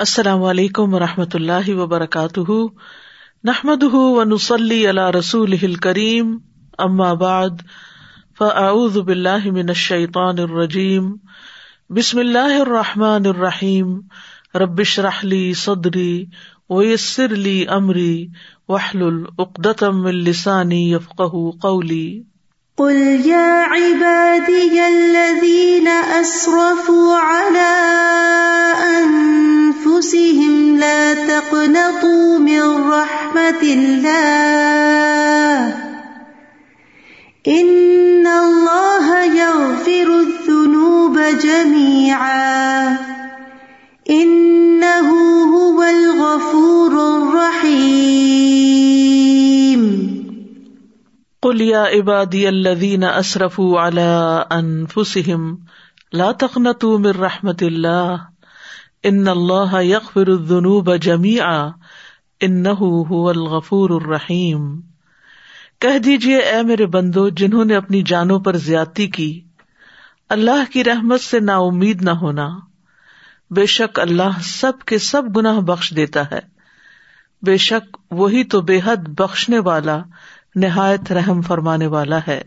السلام علیکم و رحمۃ اللہ وبرکاتہ۔ نحمد و نسلی اللہ رسول کریم بعد، فاعوذ باللہ من الشیطان الرجیم۔ بسم اللہ الرحمٰن الرحیم۔ ربش رحلی صدری ویسر علی عمری وحل العقدم السانی یفق قولی۔ قل يا عبادي الذين أسرفوا على أنفسهم لا تقنطوا من رحمة الله. إن الله يغفر الذنوب جميعا. إنه هو الغفور الرحيم. قل یا عبادی الذین اسرفوا علی انفسهم لا تقنطوا من رحمت اللہ ان اللہ یغفر الذنوب جميعا انه هو الغفور الرحیم۔ کہہ دیجیے اے میرے بندو جنہوں نے اپنی جانوں پر زیادتی کی، اللہ کی رحمت سے نا امید نہ ہونا۔ بے شک اللہ سب کے سب گناہ بخش دیتا ہے۔ بے شک وہی تو بے حد بخشنے والا، نہایت رحم فرمانے والا ہے۔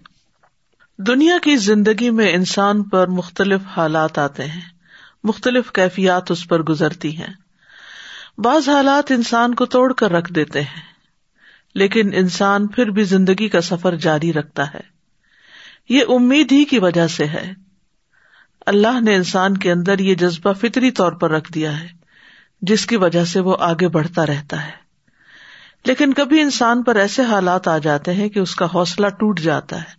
دنیا کی زندگی میں انسان پر مختلف حالات آتے ہیں۔ مختلف کیفیات اس پر گزرتی ہیں۔ بعض حالات انسان کو توڑ کر رکھ دیتے ہیں، لیکن انسان پھر بھی زندگی کا سفر جاری رکھتا ہے۔ یہ امید ہی کی وجہ سے ہے۔ اللہ نے انسان کے اندر یہ جذبہ فطری طور پر رکھ دیا ہے، جس کی وجہ سے وہ آگے بڑھتا رہتا ہے۔ لیکن کبھی انسان پر ایسے حالات آ جاتے ہیں کہ اس کا حوصلہ ٹوٹ جاتا ہے،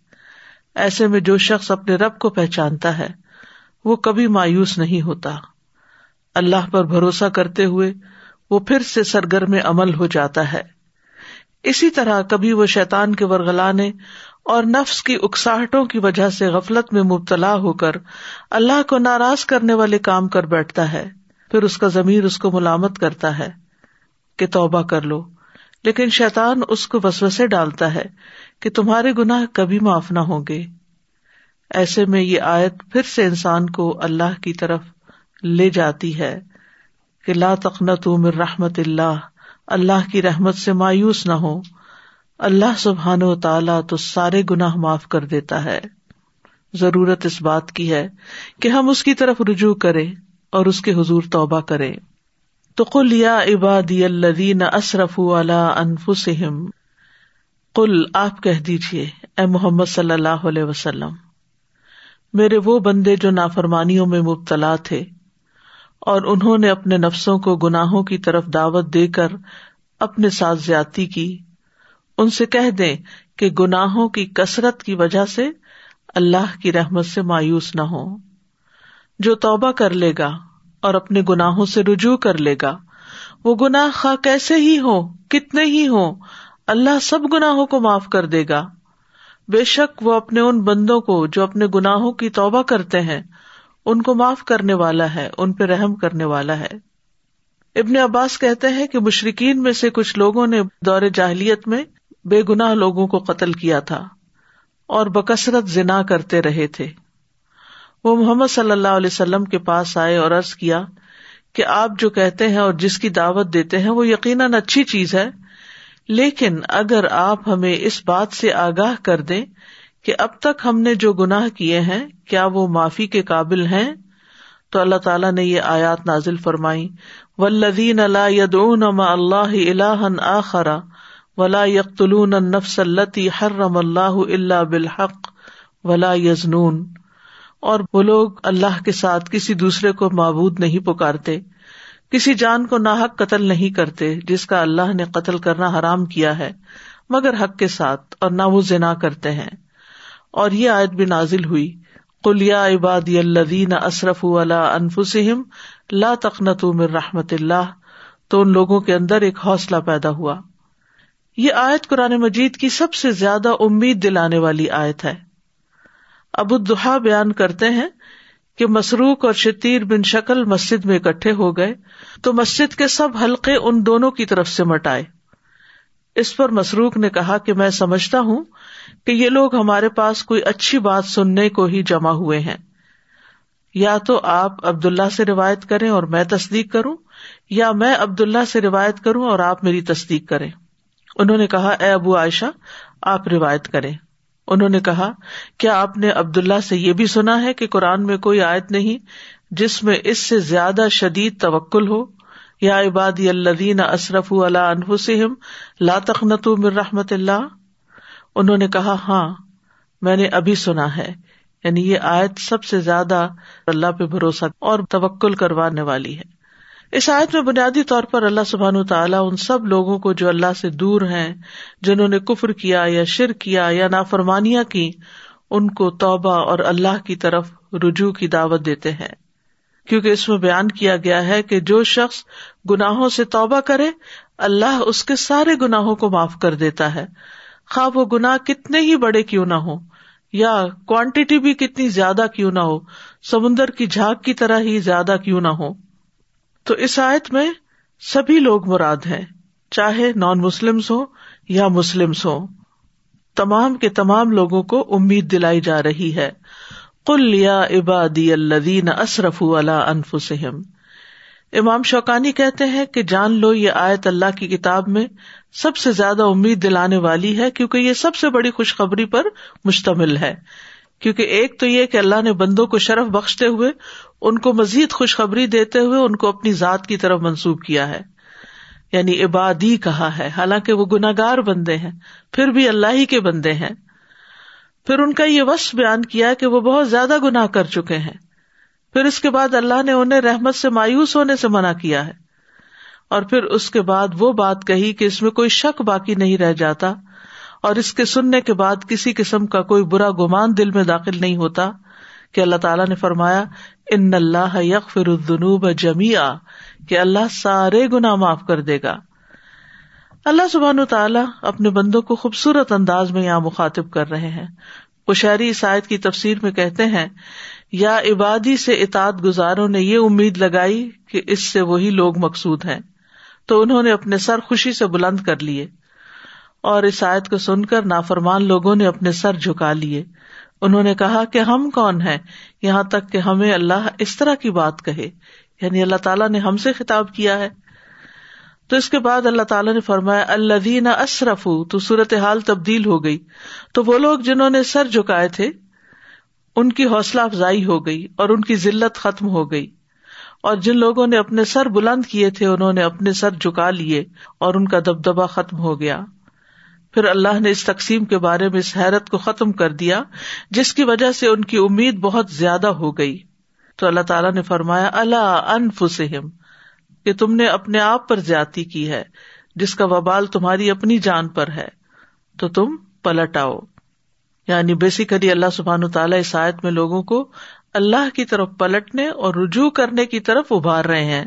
ایسے میں جو شخص اپنے رب کو پہچانتا ہے وہ کبھی مایوس نہیں ہوتا۔ اللہ پر بھروسہ کرتے ہوئے وہ پھر سے سرگرم عمل ہو جاتا ہے۔ اسی طرح کبھی وہ شیتان کے ورگلانے اور نفس کی اکساہٹوں کی وجہ سے غفلت میں مبتلا ہو کر اللہ کو ناراض کرنے والے کام کر بیٹھتا ہے۔ پھر اس کا ضمیر اس کو ملامت کرتا ہے کہ توبہ کر لو۔ لیکن شیطان اس کو وسوسے ڈالتا ہے کہ تمہارے گناہ کبھی معاف نہ ہوں گے۔ ایسے میں یہ آیت پھر سے انسان کو اللہ کی طرف لے جاتی ہے کہ لا تخنت مر رحمت اللہ اللہ کی رحمت سے مایوس نہ ہو۔ اللہ سبحان و تعالیٰ تو سارے گناہ معاف کر دیتا ہے۔ ضرورت اس بات کی ہے کہ ہم اس کی طرف رجوع کریں اور اس کے حضور توبہ کریں۔ تو کل یا عبادی الدین اصرف انفسم کل آپ کہہ دیجیے اے محمد صلی اللہ علیہ وسلم۔ میرے وہ بندے جو نافرمانیوں میں مبتلا تھے، اور انہوں نے اپنے نفسوں کو گناہوں کی طرف دعوت دے کر اپنے ساتھ زیادتی کی۔ ان سے کہہ دیں کہ گناہوں کی کثرت کی وجہ سے اللہ کی رحمت سے مایوس نہ ہو جو توبہ کر لے گا اور اپنے گناہوں سے رجوع کر لے گا، وہ گناہ خواہ کیسے ہی ہو کتنے ہی ہو اللہ سب گناہوں کو معاف کر دے گا۔ بے شک وہ اپنے ان بندوں کو جو اپنے گناہوں کی توبہ کرتے ہیں، ان کو معاف کرنے والا ہے، ان پہ رحم کرنے والا ہے۔ ابن عباس کہتے ہیں کہ مشرقین میں سے کچھ لوگوں نے دور جاہلیت میں بے گناہ لوگوں کو قتل کیا تھا اور بکثرت زنا کرتے رہے تھے۔ وہ محمد صلی اللہ علیہ وسلم کے پاس آئے اور عرض کیا کہ آپ جو کہتے ہیں اور جس کی دعوت دیتے ہیں، وہ یقیناً اچھی چیز ہے۔ لیکن اگر آپ ہمیں اس بات سے آگاہ کر دیں کہ اب تک ہم نے جو گناہ کیے ہیں، کیا وہ معافی کے قابل ہیں؟ تو اللہ تعالیٰ نے یہ آیات نازل فرمائی ولدین اللہ یدون اللہ اللہ آخرا ولا یقتلون النفس التی حرم اللہ اللہ بالحق ولا یزنون اور وہ لوگ اللہ کے ساتھ کسی دوسرے کو معبود نہیں پکارتے۔ کسی جان کو ناحق قتل نہیں کرتے جس کا اللہ نے قتل کرنا حرام کیا ہے، مگر حق کے ساتھ اور نہ وہ ذنا کرتے ہیں۔ اور یہ آیت بھی نازل ہوئی۔ کلیا عباد الدین اصرف اللہ انفسم لا تخنت من رحمت اللہ، تو ان لوگوں کے اندر ایک حوصلہ پیدا ہوا۔ یہ آیت قرآن مجید کی سب سے زیادہ امید دلانے والی آیت ہے۔ ابو دہا بیان کرتے ہیں کہ مسروق اور شتیر بن شکل مسجد میں اکٹھے ہو گئے تو مسجد کے سب حلقے ان دونوں کی طرف سے مٹائے۔ اس پر مسروق نے کہا کہ میں سمجھتا ہوں کہ یہ لوگ ہمارے پاس کوئی اچھی بات سننے کو ہی جمع ہوئے ہیں۔ یا تو آپ عبد اللہ سے روایت کریں اور میں تصدیق کروں، یا میں عبد اللہ سے روایت کروں اور آپ میری تصدیق کریں۔ انہوں نے کہا، اے ابو عائشہ، آپ روایت کریں۔ انہوں نے کہا، کیا آپ نے عبد اللہ سے یہ بھی سنا ہے کہ قرآن میں کوئی آیت نہیں جس میں اس سے زیادہ شدید توکل ہو؟ یا عبادی الدین اصرف اللہ انفسم لا تخنت رحمت اللہ؟ انہوں نے کہا ہاں میں نے ابھی سنا ہے۔ یعنی یہ آیت سب سے زیادہ اللہ پہ بھروسہ اور توکل کروانے والی ہے۔ اس آیت میں بنیادی طور پر اللہ سبحان تعالیٰ ان سب لوگوں کو جو اللہ سے دور ہیں، جنہوں نے کفر کیا یا شر کیا یا نافرمانیاں کی، ان کو توبہ اور اللہ کی طرف رجوع کی دعوت دیتے ہیں۔ کیونکہ اس میں بیان کیا گیا ہے کہ جو شخص گناہوں سے توبہ کرے، اللہ اس کے سارے گناہوں کو معاف کر دیتا ہے۔ خواہ وہ گناہ کتنے ہی بڑے کیوں نہ ہو یا کوانٹٹی بھی کتنی زیادہ کیوں نہ ہو، سمندر کی جھاگ کی طرح ہی زیادہ کیوں نہ ہو تو اس آیت میں سبھی لوگ مراد ہیں، چاہے نان مسلم ہو یا مسلم ہو تمام کے تمام لوگوں کو امید دلائی جا رہی ہے۔ کل یا عبادی الدین اصرف اللہ انفسم امام شوقانی کہتے ہیں کہ جان لو یہ آیت اللہ کی کتاب میں سب سے زیادہ امید دلانے والی ہے، کیونکہ یہ سب سے بڑی خوشخبری پر مشتمل ہے۔ کیونکہ ایک تو یہ کہ اللہ نے بندوں کو شرف بخشتے ہوئے ان کو مزید خوشخبری دیتے ہوئے ان کو اپنی ذات کی طرف منسوخ کیا ہے۔ یعنی عبادی کہا ہے۔ حالانکہ وہ گناگار بندے ہیں۔ پھر بھی اللہ ہی کے بندے ہیں۔ پھر ان کا یہ وش بیان کیا کہ وہ بہت زیادہ گناہ کر چکے ہیں۔ پھر اس کے بعد اللہ نے انہیں رحمت سے مایوس ہونے سے منع کیا ہے۔ اور پھر اس کے بعد وہ بات کہی کہ اس میں کوئی شک باقی نہیں رہ جاتا اور اس کے سننے کے بعد کسی قسم کا کوئی برا گمان دل میں داخل نہیں ہوتا۔ کہ اللہ تعالیٰ نے فرمایا، ان اللہ یک فرنوب جمیا کہ اللہ سارے گنا معاف کر دے گا۔ اللہ سبحان تعالیٰ اپنے بندوں کو خوبصورت انداز میں یہاں مخاطب کر رہے ہیں۔ وہ شہری عیسائیت کی تفسیر میں کہتے ہیں، یا عبادی سے اطاط گزاروں نے یہ امید لگائی کہ اس سے وہی لوگ مقصود ہیں۔ تو انہوں نے اپنے سر خوشی سے بلند کر لیے۔ اور اس آیت کو سن کر نافرمان لوگوں نے اپنے سر جھکا لیے۔ انہوں نے کہا کہ ہم کون ہیں؟ یہاں تک کہ ہمیں اللہ اس طرح کی بات کہے۔ یعنی اللہ تعالیٰ نے ہم سے خطاب کیا ہے۔ تو اس کے بعد اللہ تعالیٰ نے فرمایا اللہ دینا اصرف تو صورت حال تبدیل ہو گئی۔ تو وہ لوگ جنہوں نے سر جھکائے تھے، ان کی حوصلہ افزائی ہو گئی اور ان کی ضلعت ختم ہو گئی۔ اور جن لوگوں نے اپنے سر بلند کیے تھے، انہوں نے اپنے سر جھکا لیے اور ان کا دبدبا ختم ہو گیا۔ پھر اللہ نے اس تقسیم کے بارے میں اس حیرت کو ختم کر دیا، جس کی وجہ سے ان کی امید بہت زیادہ ہو گئی۔ تو اللہ تعالیٰ نے فرمایا اللہ انفسم کہ تم نے اپنے آپ پر زیادتی کی ہے، جس کا وبال تمہاری اپنی جان پر ہے۔ تو تم پلٹ آؤ۔ یعنی بیسیکلی اللہ سبحان تعالیٰ اس آیت میں لوگوں کو اللہ کی طرف پلٹنے اور رجوع کرنے کی طرف ابھار رہے ہیں۔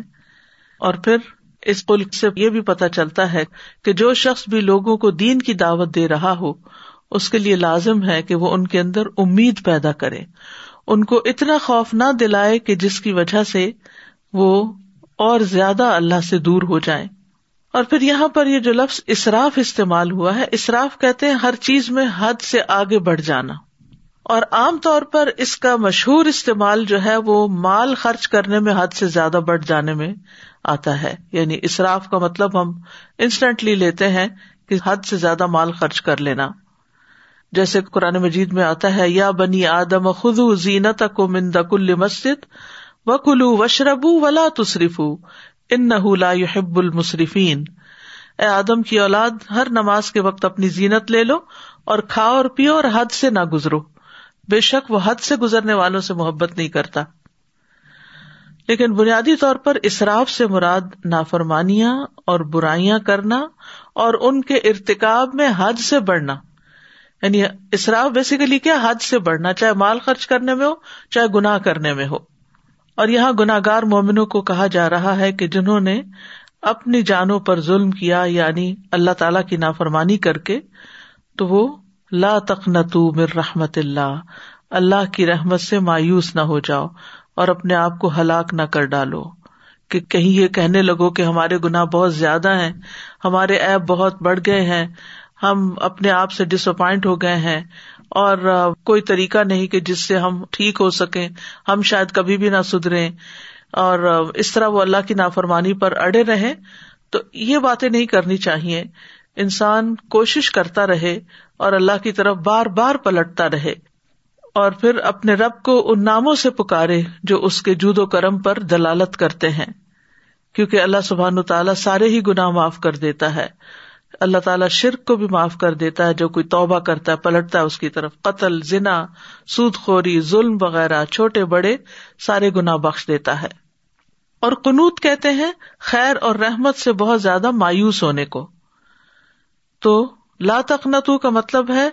اور پھر اس ملک سے یہ بھی پتا چلتا ہے کہ جو شخص بھی لوگوں کو دین کی دعوت دے رہا ہو، اس کے لیے لازم ہے کہ وہ ان کے اندر امید پیدا کرے۔ ان کو اتنا خوف نہ دلائے کہ جس کی وجہ سے وہ اور زیادہ اللہ سے دور ہو جائیں۔ اور پھر یہاں پر یہ جو لفظ اصراف استعمال ہوا ہے اصراف کہتے ہیں ہر چیز میں حد سے آگے بڑھ جانا۔ اور عام طور پر اس کا مشہور استعمال جو ہے وہ مال خرچ کرنے میں حد سے زیادہ بڑھ جانے میں آتا ہے۔ یعنی اصراف کا مطلب ہم انسٹنٹلی لیتے ہیں کہ حد سے زیادہ مال خرچ کر لینا۔ جیسے قرآن مجید میں آتا ہے، یا بنی آدم خد زینت کو مند کل مسجد و کلو وشربو ولا تصریف ان نہ یحب المصرفین اے آدم کی اولاد، ہر نماز کے وقت اپنی زینت لے لو اور کھاؤ اور پیو اور حد سے نہ گزرو۔ بے شک وہ حد سے گزرنے والوں سے محبت نہیں کرتا۔ لیکن بنیادی طور پر اسراف سے مراد نافرمانیاں اور برائیاں کرنا اور ان کے ارتکاب میں حد سے بڑھنا۔ یعنی اسراف بیسیکلی کیا؟ حد سے بڑھنا، چاہے مال خرچ کرنے میں ہو، چاہے گناہ کرنے میں ہو۔ اور یہاں گناگار مومنوں کو کہا جا رہا ہے کہ جنہوں نے اپنی جانوں پر ظلم کیا یعنی اللہ تعالی کی نافرمانی کر کے، تو وہ لا تخنت مر رحمت اللہ۔ اللہ کی رحمت سے مایوس نہ ہو جاؤ۔ اور اپنے آپ کو ہلاک نہ کر ڈالو کہ کہیں یہ کہنے لگو کہ ہمارے گنا بہت زیادہ ہیں، ہمارے ایپ بہت بڑھ گئے ہیں، ہم اپنے آپ سے ڈس اپوائنٹ ہو گئے ہیں، اور کوئی طریقہ نہیں کہ جس سے ہم ٹھیک ہو سکیں، ہم شاید کبھی بھی نہ سدھرے اور اس طرح وہ اللہ کی نافرمانی پر اڑے رہے، تو یہ باتیں نہیں کرنی چاہیے۔ انسان کوشش کرتا رہے اور اللہ کی طرف بار بار پلٹتا رہے۔ اور پھر اپنے رب کو ان ناموں سے پکارے جو اس کے جود و کرم پر دلالت کرتے ہیں، کیونکہ اللہ سبحان تعالیٰ سارے ہی گناہ معاف کر دیتا ہے۔ اللہ تعالیٰ شرک کو بھی معاف کر دیتا ہے، جو کوئی توبہ کرتا ہے، پلٹتا ہے اس کی طرف۔ قتل، زنا، سود خوری، ظلم وغیرہ، چھوٹے بڑے سارے گنا بخش دیتا ہے۔ اور قنوت کہتے ہیں، خیر اور رحمت سے بہت زیادہ مایوس ہونے کو۔ تو لا تقنتو کا مطلب ہے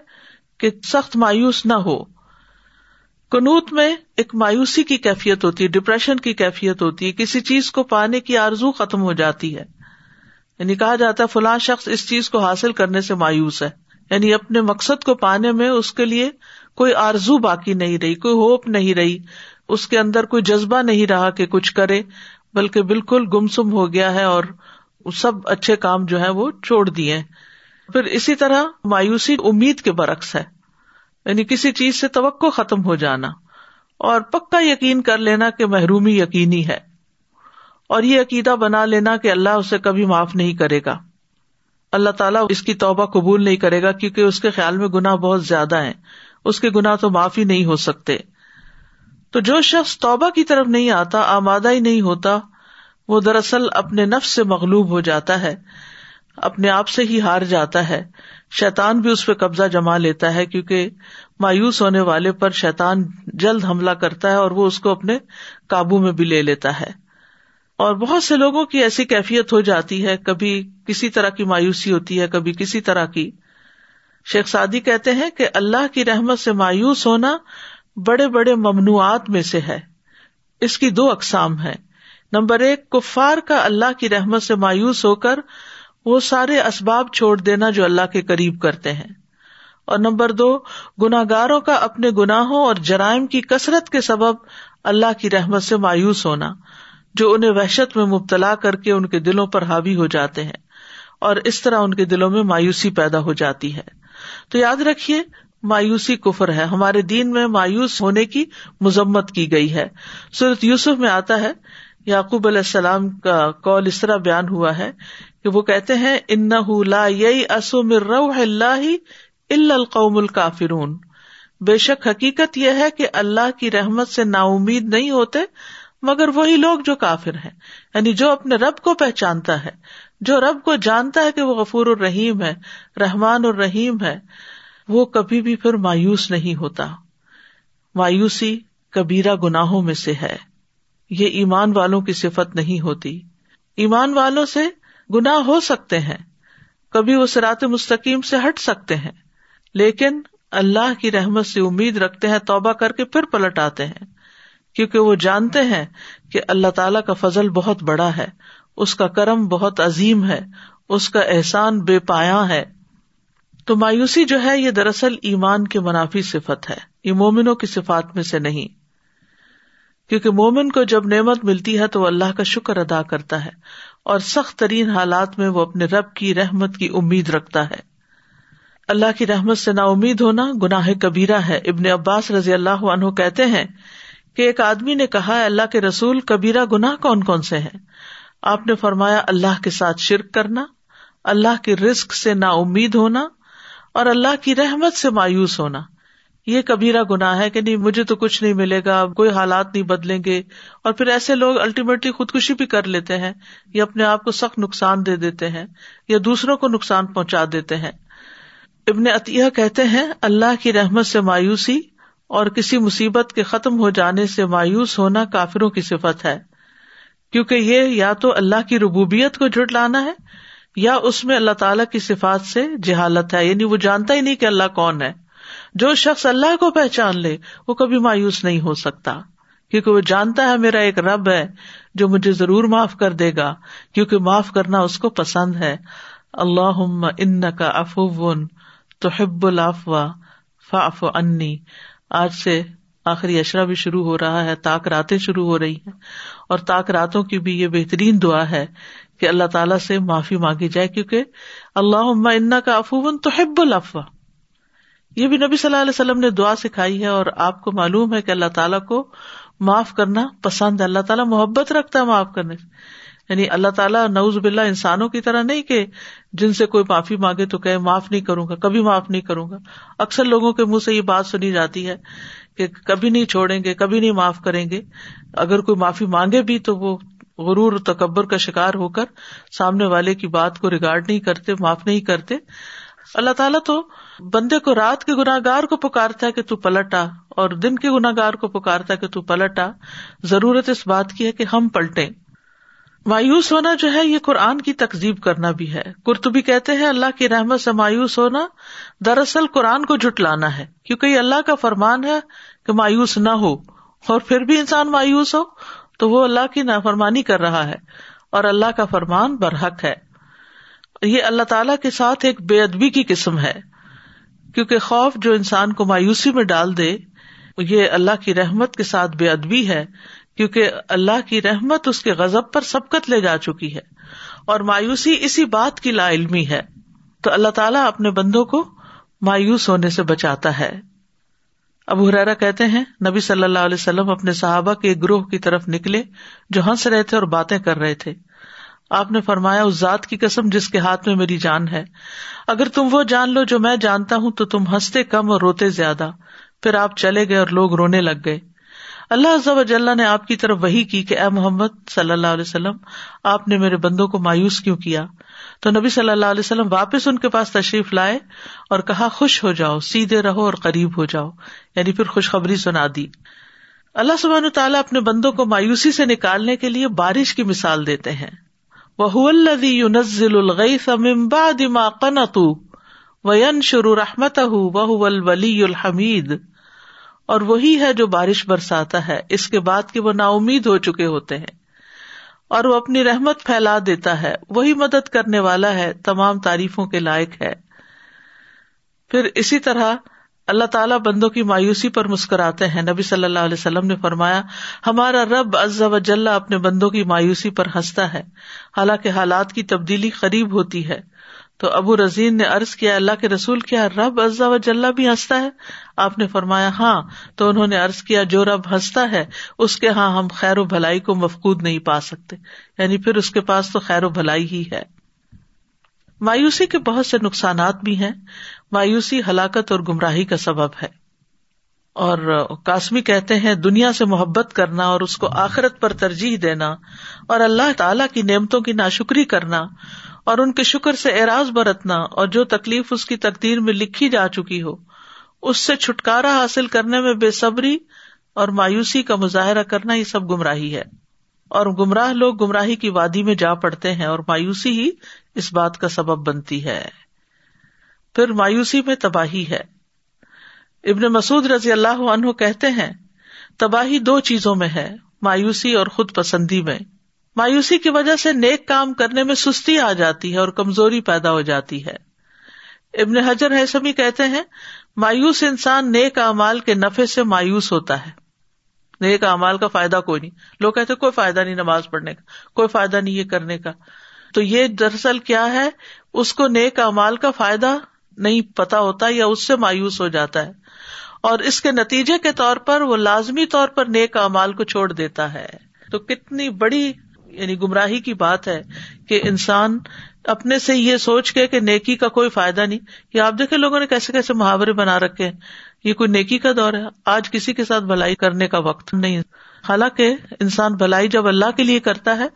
کہ سخت مایوس نہ ہو۔ کنوت میں ایک مایوسی کی کیفیت ہوتی ہے، ڈپریشن کی کیفیت ہوتی ہے، کسی چیز کو پانے کی آرزو ختم ہو جاتی ہے۔ یعنی کہا جاتا ہے، فلاں شخص اس چیز کو حاصل کرنے سے مایوس ہے۔ یعنی اپنے مقصد کو پانے میں اس کے لیے کوئی آرزو باقی نہیں رہی، کوئی ہوپ نہیں رہی۔ اس کے اندر کوئی جذبہ نہیں رہا کہ کچھ کرے، بلکہ بالکل گمسم ہو گیا ہے اور سب اچھے کام جو ہے وہ چھوڑ دیے۔ پھر اسی طرح مایوسی امید کے برعکس ہے۔ یعنی کسی چیز سے توقع ختم ہو جانا اور پکا یقین کر لینا کہ محرومی یقینی ہے اور یہ عقیدہ بنا لینا کہ اللہ اسے کبھی معاف نہیں کرے گا۔ اللہ تعالیٰ اس کی توبہ قبول نہیں کرے گا کیونکہ اس کے خیال میں گنا بہت زیادہ ہے اس کے گنا تو معاف ہی نہیں ہو سکتے۔ تو جو شخص توبہ کی طرف نہیں آتا، آمادہ ہی نہیں ہوتا، وہ دراصل اپنے نفس سے مغلوب ہو جاتا ہے، اپنے آپ سے ہی ہار جاتا ہے۔ شیتان بھی اس پہ قبضہ جما لیتا ہے کیونکہ مایوس ہونے والے پر شیتان جلد حملہ کرتا ہے اور وہ اس کو اپنے قابو میں بھی لے لیتا ہے۔ اور بہت سے لوگوں کی ایسی کیفیت ہو جاتی ہے، کبھی کسی طرح کی مایوسی ہوتی ہے، کبھی کسی طرح کی۔ شیخ سعدی کہتے ہیں کہ اللہ کی رحمت سے مایوس ہونا بڑے بڑے ممنوعات میں سے ہے۔ اس کی دو اقسام ہے نمبر ایک، کفار کا اللہ کی رحمت سے مایوس ہو کر وہ سارے اسباب چھوڑ دینا جو اللہ کے قریب کرتے ہیں۔ اور نمبر دو گناگاروں کا اپنے گناہوں اور جرائم کی کثرت کے سبب اللہ کی رحمت سے مایوس ہونا، جو انہیں وحشت میں مبتلا کر کے ان کے دلوں پر حاوی ہو جاتے ہیں اور اس طرح ان کے دلوں میں مایوسی پیدا ہو جاتی ہے۔ تو یاد رکھیے، مایوسی کفر ہے۔ ہمارے دین میں مایوس ہونے کی مذمت کی گئی ہے۔ سورت یوسف میں آتا ہے، یعقوب علیہ السلام کا کال اس طرح بیان ہوا ہے کہ وہ کہتے ہیں ان لا اللہ القوم الکافرون. بے شک حقیقت یہ ہے کہ اللہ کی رحمت سے نا امید نہیں ہوتے، مگر وہی لوگ جو کافر ہیں یعنی جو اپنے رب کو پہچانتا ہے، جو رب کو جانتا ہے کہ وہ غفور الرحیم ہے، رحمان الرحیم ہے، وہ کبھی بھی پھر مایوس نہیں ہوتا۔ مایوسی کبیرا گناہوں میں سے ہے۔ یہ ایمان والوں کی صفت نہیں ہوتی۔ ایمان والوں سے گنا ہو سکتے ہیں۔ کبھی وہ سرات مستقیم سے ہٹ سکتے ہیں۔ لیکن اللہ کی رحمت سے امید رکھتے ہیں، توبہ کر کے پھر پلٹ آتے ہیں۔ کیونکہ وہ جانتے ہیں کہ اللہ تعالی کا فضل بہت بڑا ہے۔ اس کا کرم بہت عظیم ہے۔ اس کا احسان بے پایا ہے۔ تو مایوسی جو ہے، یہ دراصل ایمان کے منافی صفت ہے۔ یہ مومنوں کی صفات میں سے نہیں۔ کیونکہ مومن کو جب نعمت ملتی ہے تو وہ اللہ کا شکر ادا کرتا ہے۔ اور سخت ترین حالات میں وہ اپنے رب کی رحمت کی امید رکھتا ہے۔ اللہ کی رحمت سے نا امید ہونا گناہ کبیرہ ہے۔ ابن عباس رضی اللہ عنہ کہتے ہیں کہ ایک آدمی نے کہا اللہ کے رسول، کبیرہ گناہ کون کون سے ہیں؟ آپ نے فرمایا، اللہ کے ساتھ شرک کرنا، اللہ کے رسک سے نا امید ہونا اور اللہ کی رحمت سے مایوس ہونا۔ یہ کبیرا گنا ہے کہ نہیں، مجھے تو کچھ نہیں ملے گا، کوئی حالات نہیں بدلیں گے۔ اور پھر ایسے لوگ الٹیمیٹلی خودکشی بھی کر لیتے ہیں، یا اپنے آپ کو سخت نقصان دے دیتے ہیں، یا دوسروں کو نقصان پہنچا دیتے ہیں۔ ابن عطیہ کہتے ہیں، اللہ کی رحمت سے مایوسی اور کسی مصیبت کے ختم ہو جانے سے مایوس ہونا کافروں کی صفت ہے۔ کیونکہ یہ یا تو اللہ کی ربوبیت کو جٹ لانا ہے، یا اس میں اللہ تعالی کی صفات سے جہالت ہے۔ یعنی وہ جانتا ہی نہیں کہ اللہ کون ہے۔ جو شخص اللہ کو پہچان لے، وہ کبھی مایوس نہیں ہو سکتا۔ کیونکہ وہ جانتا ہے میرا ایک رب ہے جو مجھے ضرور معاف کر دے گا، کیونکہ معاف کرنا اس کو پسند ہے۔ اللہ ان کا افون تو حب الافوا فاف انی آج سے آخری اشرا بھی شروع ہو رہا ہے، تاک راتیں شروع ہو رہی ہیں۔ اور تاک راتوں کی بھی یہ بہترین دعا ہے کہ اللہ تعالیٰ سے معافی مانگی جائے، کیونکہ اللہ ان کا افون تو حب الافوا یہ بھی نبی صلی اللہ علیہ وسلم نے دعا سکھائی ہے اور آپ کو معلوم ہے کہ اللہ تعالیٰ کو معاف کرنا پسند ہے۔ اللہ تعالیٰ محبت رکھتا ہے معاف کرنے سے۔ یعنی اللہ تعالیٰ نوز باللہ انسانوں کی طرح نہیں کہ جن سے کوئی معافی مانگے تو کہ معاف نہیں کروں گا، کبھی معاف نہیں کروں گا۔ اکثر لوگوں کے منہ سے یہ بات سنی جاتی ہے کہ کبھی نہیں چھوڑیں گے، کبھی نہیں معاف کریں گے۔ اگر کوئی معافی مانگے بھی تو وہ غرور تکبر کا شکار ہو کر سامنے والے کی بات کو ریگارڈ نہیں کرتے، معاف نہیں کرتے۔ اللہ تعالیٰ تو بندے کو رات کے گناہ گار کو پکارتا ہے کہ تو پلٹ آ اور دن کے گناہ گار کو پکارتا ہے کہ تو پلٹ آ ضرورت اس بات کی ہے کہ ہم پلٹیں۔ مایوس ہونا جو ہے، یہ قرآن کی تقزیب کرنا بھی ہے۔ کرتبی کہتے ہیں، اللہ کی رحمت سے مایوس ہونا دراصل قرآن کو جٹلانا ہے۔ کیونکہ یہ اللہ کا فرمان ہے کہ مایوس نہ ہو۔ اور پھر بھی انسان مایوس ہو، تو وہ اللہ کی نافرمانی کر رہا ہے۔ اور اللہ کا فرمان برحق ہے۔ یہ اللہ تعالی کے ساتھ ایک بے ادبی کی قسم ہے۔ کیونکہ خوف جو انسان کو مایوسی میں ڈال دے، یہ اللہ کی رحمت کے ساتھ بے ادبی ہے، کیونکہ اللہ کی رحمت اس کے غزب پر سبقت لے جا چکی ہے۔ اور مایوسی اسی بات کی لا علمی ہے۔ تو اللہ تعالیٰ اپنے بندوں کو مایوس ہونے سے بچاتا ہے۔ اب حرارا کہتے ہیں، نبی صلی اللہ علیہ وسلم اپنے صحابہ کے گروہ کی طرف نکلے جو ہنس رہے تھے اور باتیں کر رہے تھے۔ آپ نے فرمایا، اس ذات کی قسم جس کے ہاتھ میں میری جان ہے۔ اگر تم وہ جان لو جو میں جانتا ہوں، تو تم ہنستے کم اور روتے زیادہ۔ پھر آپ چلے گئے اور لوگ رونے لگ گئے۔ اللہ نے آپ کی طرف وہی کی کہ اے محمد صلی اللہ علیہ وسلم، آپ نے میرے بندوں کو مایوس کیوں کیا؟ تو نبی صلی اللہ علیہ وسلم واپس ان کے پاس تشریف لائے اور کہا، خوش ہو جاؤ، سیدھے رہو اور قریب ہو جاؤ۔ یعنی پھر خوشخبری سنا دی۔ اللہ سبحان تعالیٰ اپنے بندوں کو مایوسی سے نکالنے کے لیے بارش کی مثال دیتے ہیں۔ وہ نزل الغیث من بعد ما قنطوا وینشر رحمته وهو الولی الحمید۔ اور وہی ہے جو بارش برساتا ہے۔ اس کے بعد کہ وہ نا امید ہو چکے ہوتے ہیں۔ اور وہ اپنی رحمت پھیلا دیتا ہے۔ وہی مدد کرنے والا ہے۔ تمام تعریفوں کے لائق ہے۔ پھر اسی طرح اللہ تعالیٰ بندوں کی مایوسی پر مسکراتے ہیں۔ نبی صلی اللہ علیہ وسلم نے فرمایا، ہمارا رب از وجل اپنے بندوں کی مایوسی پر ہنستا ہے۔ حالانکہ حالات کی تبدیلی قریب ہوتی ہے۔ تو ابو رزین نے ارض کیا، اللہ کے رسول، کیا رب ازا و جل بھی ہنستا ہے؟ آپ نے فرمایا ہاں۔ تو انہوں نے ارض کیا، جو رب ہنستا ہے، اس کے ہاں ہم خیر و بھلائی کو مفقود نہیں پا سکتے۔ یعنی پھر اس کے پاس تو خیر و بھلائی ہی ہے۔ مایوسی کے بہت سے نقصانات بھی ہیں۔ مایوسی، ہلاکت اور گمراہی کا سبب ہے۔ اور کاسمی کہتے ہیں، دنیا سے محبت کرنا اور اس کو آخرت پر ترجیح دینا اور اللہ تعالی کی نعمتوں کی ناشکری کرنا اور ان کے شکر سے اعراض برتنا اور جو تکلیف اس کی تقدیر میں لکھی جا چکی ہو، اس سے چھٹکارا حاصل کرنے میں بے صبری اور مایوسی کا مظاہرہ کرنا یہ سب گمراہی ہے۔ اور گمراہ لوگ گمراہی کی وادی میں جا پڑتے ہیں اور مایوسی ہی اس بات کا سبب بنتی ہے۔ پھر مایوسی میں تباہی ہے۔ ابن مسعد رضی اللہ عنہ کہتے ہیں، تباہی دو چیزوں میں ہے، مایوسی اور خود پسندی میں۔ مایوسی کی وجہ سے نیک کام کرنے میں سستی آ جاتی ہے اور کمزوری پیدا ہو جاتی ہے۔ ابن حجر حسمی کہتے ہیں، مایوس انسان نیک امال کے نفے سے مایوس ہوتا ہے۔ نیک امال کا فائدہ کوئی نہیں۔ لوگ کہتے کوئی فائدہ نہیں نماز پڑھنے کا، کوئی فائدہ نہیں یہ کرنے کا۔ تو یہ دراصل کیا ہے؟ اس کو نیک امال کا فائدہ نہیں پتا ہوتا یا اس سے مایوس ہو جاتا ہے۔ اور اس کے نتیجے کے طور پر وہ لازمی طور پر نیک امال کو چھوڑ دیتا ہے۔ تو کتنی بڑی یعنی گمراہی کی بات ہے کہ انسان اپنے سے یہ سوچ کے کہ نیکی کا کوئی فائدہ نہیں۔ یا آپ دیکھیں لوگوں نے کیسے کیسے محاورے بنا رکھے ہیں۔ یہ کوئی نیکی کا دور ہے۔ آج کسی کے ساتھ بھلائی کرنے کا وقت نہیں حالانکہ انسان بھلائی جب اللہ کے لیے کرتا ہے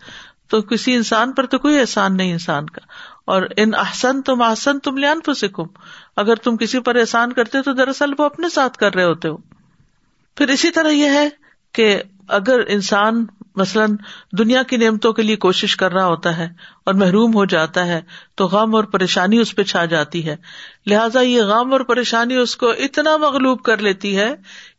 تو کسی انسان پر تو کوئی احسان نہیں انسان کا۔ اور ان احسن تم احسن تم لیان پسکم اگر تم کسی پر احسان کرتے تو دراصل وہ اپنے ساتھ کر رہے ہوتے ہو۔ پھر اسی طرح یہ ہے کہ اگر انسان مثلاً دنیا کی نعمتوں کے لیے کوشش کر رہا ہوتا ہے اور محروم ہو جاتا ہے تو غم اور پریشانی اس پہ چھا جاتی ہے۔ لہٰذا یہ غم اور پریشانی اس کو اتنا مغلوب کر لیتی ہے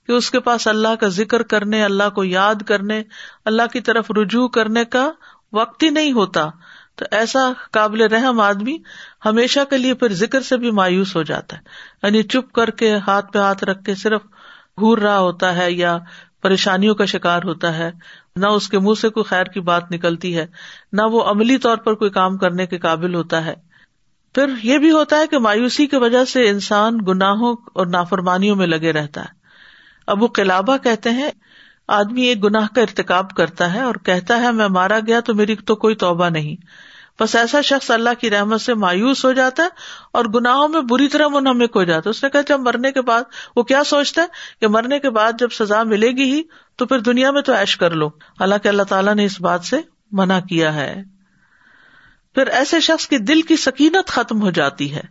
کہ اس کے پاس اللہ کا ذکر کرنے، اللہ کو یاد کرنے، اللہ کی طرف رجوع کرنے کا وقت ہی نہیں ہوتا۔ تو ایسا قابل رحم آدمی ہمیشہ کے لیے پھر ذکر سے بھی مایوس ہو جاتا ہے۔ یعنی چپ کر کے ہاتھ پہ ہاتھ رکھ کے صرف گور رہا ہوتا ہے یا پریشانیوں کا شکار ہوتا ہے، نہ اس کے منہ سے کوئی خیر کی بات نکلتی ہے، نہ وہ عملی طور پر کوئی کام کرنے کے قابل ہوتا ہے۔ پھر یہ بھی ہوتا ہے کہ مایوسی کی وجہ سے انسان گناہوں اور نافرمانیوں میں لگے رہتا ہے۔ ابو قلابہ کہتے ہیں آدمی ایک گناہ کا ارتکاب کرتا ہے اور کہتا ہے، میں مارا گیا تو میری تو کوئی توبہ نہیں۔ بس ایسا شخص اللہ کی رحمت سے مایوس ہو جاتا ہے اور گناہوں میں بری طرح منہمک ہو جاتا ہے۔ اس نے کہا، جب مرنے کے بعد وہ کیا سوچتا ہے؟ کہ مرنے کے بعد جب سزا ملے گی ہی تو پھر دنیا میں تو ایش کر لو۔ حالانکہ اللہ تعالیٰ نے اس بات سے منع کیا ہے۔ پھر ایسے شخص کی دل کی سکینت ختم ہو جاتی ہے۔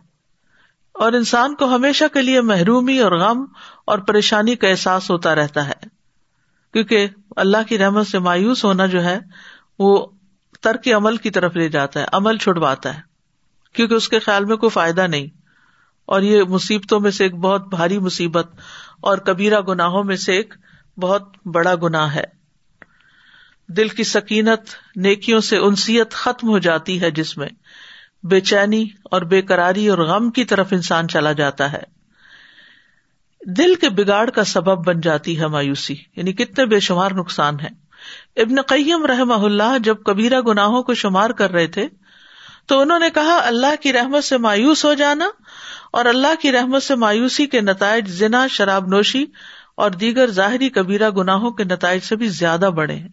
اور انسان کو ہمیشہ کے لیے محرومی اور غم اور پریشانی کا احساس ہوتا رہتا ہے۔ کیونکہ اللہ کی رحمت سے مایوس ہونا جو ہے، وہ ترک عمل کی طرف لے جاتا ہے، عمل چھڑواتا ہے، کیونکہ اس کے خیال میں کوئی فائدہ نہیں۔ اور یہ مصیبتوں میں سے ایک بہت بھاری مصیبت اور کبیرہ گناہوں میں سے ایک بہت بڑا گناہ ہے۔ دل کی سکینت نیکیوں سے انسیت ختم ہو جاتی ہے، جس میں بے چینی اور بے قراری اور غم کی طرف انسان چلا جاتا ہے۔ دل کے بگاڑ کا سبب بن جاتی ہے مایوسی یعنی کتنے بے شمار نقصان ہے ابن قیم رحم اللہ جب کبیرہ گناہوں کو شمار کر رہے تھے، تو انہوں نے کہا، اللہ کی رحمت سے مایوس ہو جانا اور اللہ کی رحمت سے مایوسی کے نتائج زنا، شراب نوشی اور دیگر ظاہری کبیرہ گناہوں کے نتائج سے بھی زیادہ بڑے ہیں۔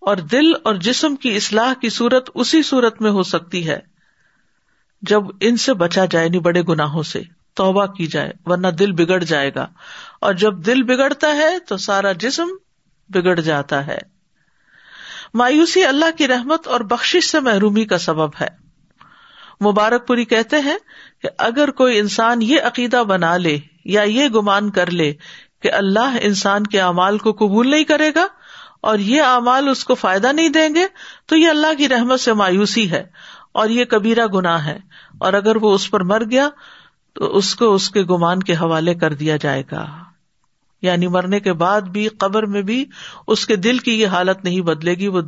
اور دل اور جسم کی اصلاح کی صورت اسی صورت میں ہو سکتی ہے جب ان سے بچا جائے نہیں بڑے گناہوں سے۔ توبہ کی جائے، ورنہ دل بگڑ جائے گا۔ اور جب دل بگڑتا ہے تو سارا جسم بگڑ جاتا ہے۔ مایوسی اللہ کی رحمت اور بخش سے محرومی کا سبب ہے۔ مبارک پوری کہتے ہیں کہ اگر کوئی انسان یہ عقیدہ بنا لے یا یہ گمان کر لے کہ اللہ انسان کے اعمال کو قبول نہیں کرے گا اور یہ اعمال اس کو فائدہ نہیں دیں گے، تو یہ اللہ کی رحمت سے مایوسی ہے اور یہ کبیرہ گناہ ہے۔ اور اگر وہ اس پر مر گیا تو اس کو اس کے گمان کے حوالے کر دیا جائے گا۔ یعنی مرنے کے بعد بھی، قبر میں بھی اس کے دل کی یہ حالت نہیں بدلے گی، وہ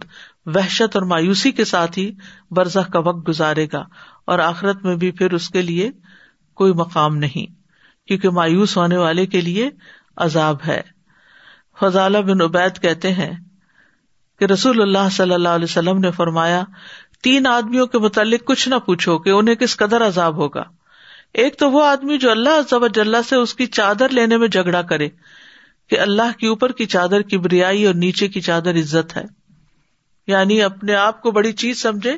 وحشت اور مایوسی کے ساتھ ہی برزخ کا وقت گزارے گا اور آخرت میں بھی پھر اس کے لیے کوئی مقام نہیں، کیونکہ مایوس ہونے والے کے لیے عذاب ہے۔ فضالہ بن عبید کہتے ہیں کہ رسول اللہ صلی اللہ علیہ وسلم نے فرمایا، تین آدمیوں کے متعلق کچھ نہ پوچھو کہ انہیں کس قدر عذاب ہوگا۔ ایک تو وہ آدمی جو اللہ سے اس کی چادر لینے میں جھگڑا کرے کہ اللہ کے اوپر کی چادر کی بریائی اور نیچے کی چادر عزت ہے۔ یعنی اپنے آپ کو بڑی چیز سمجھے،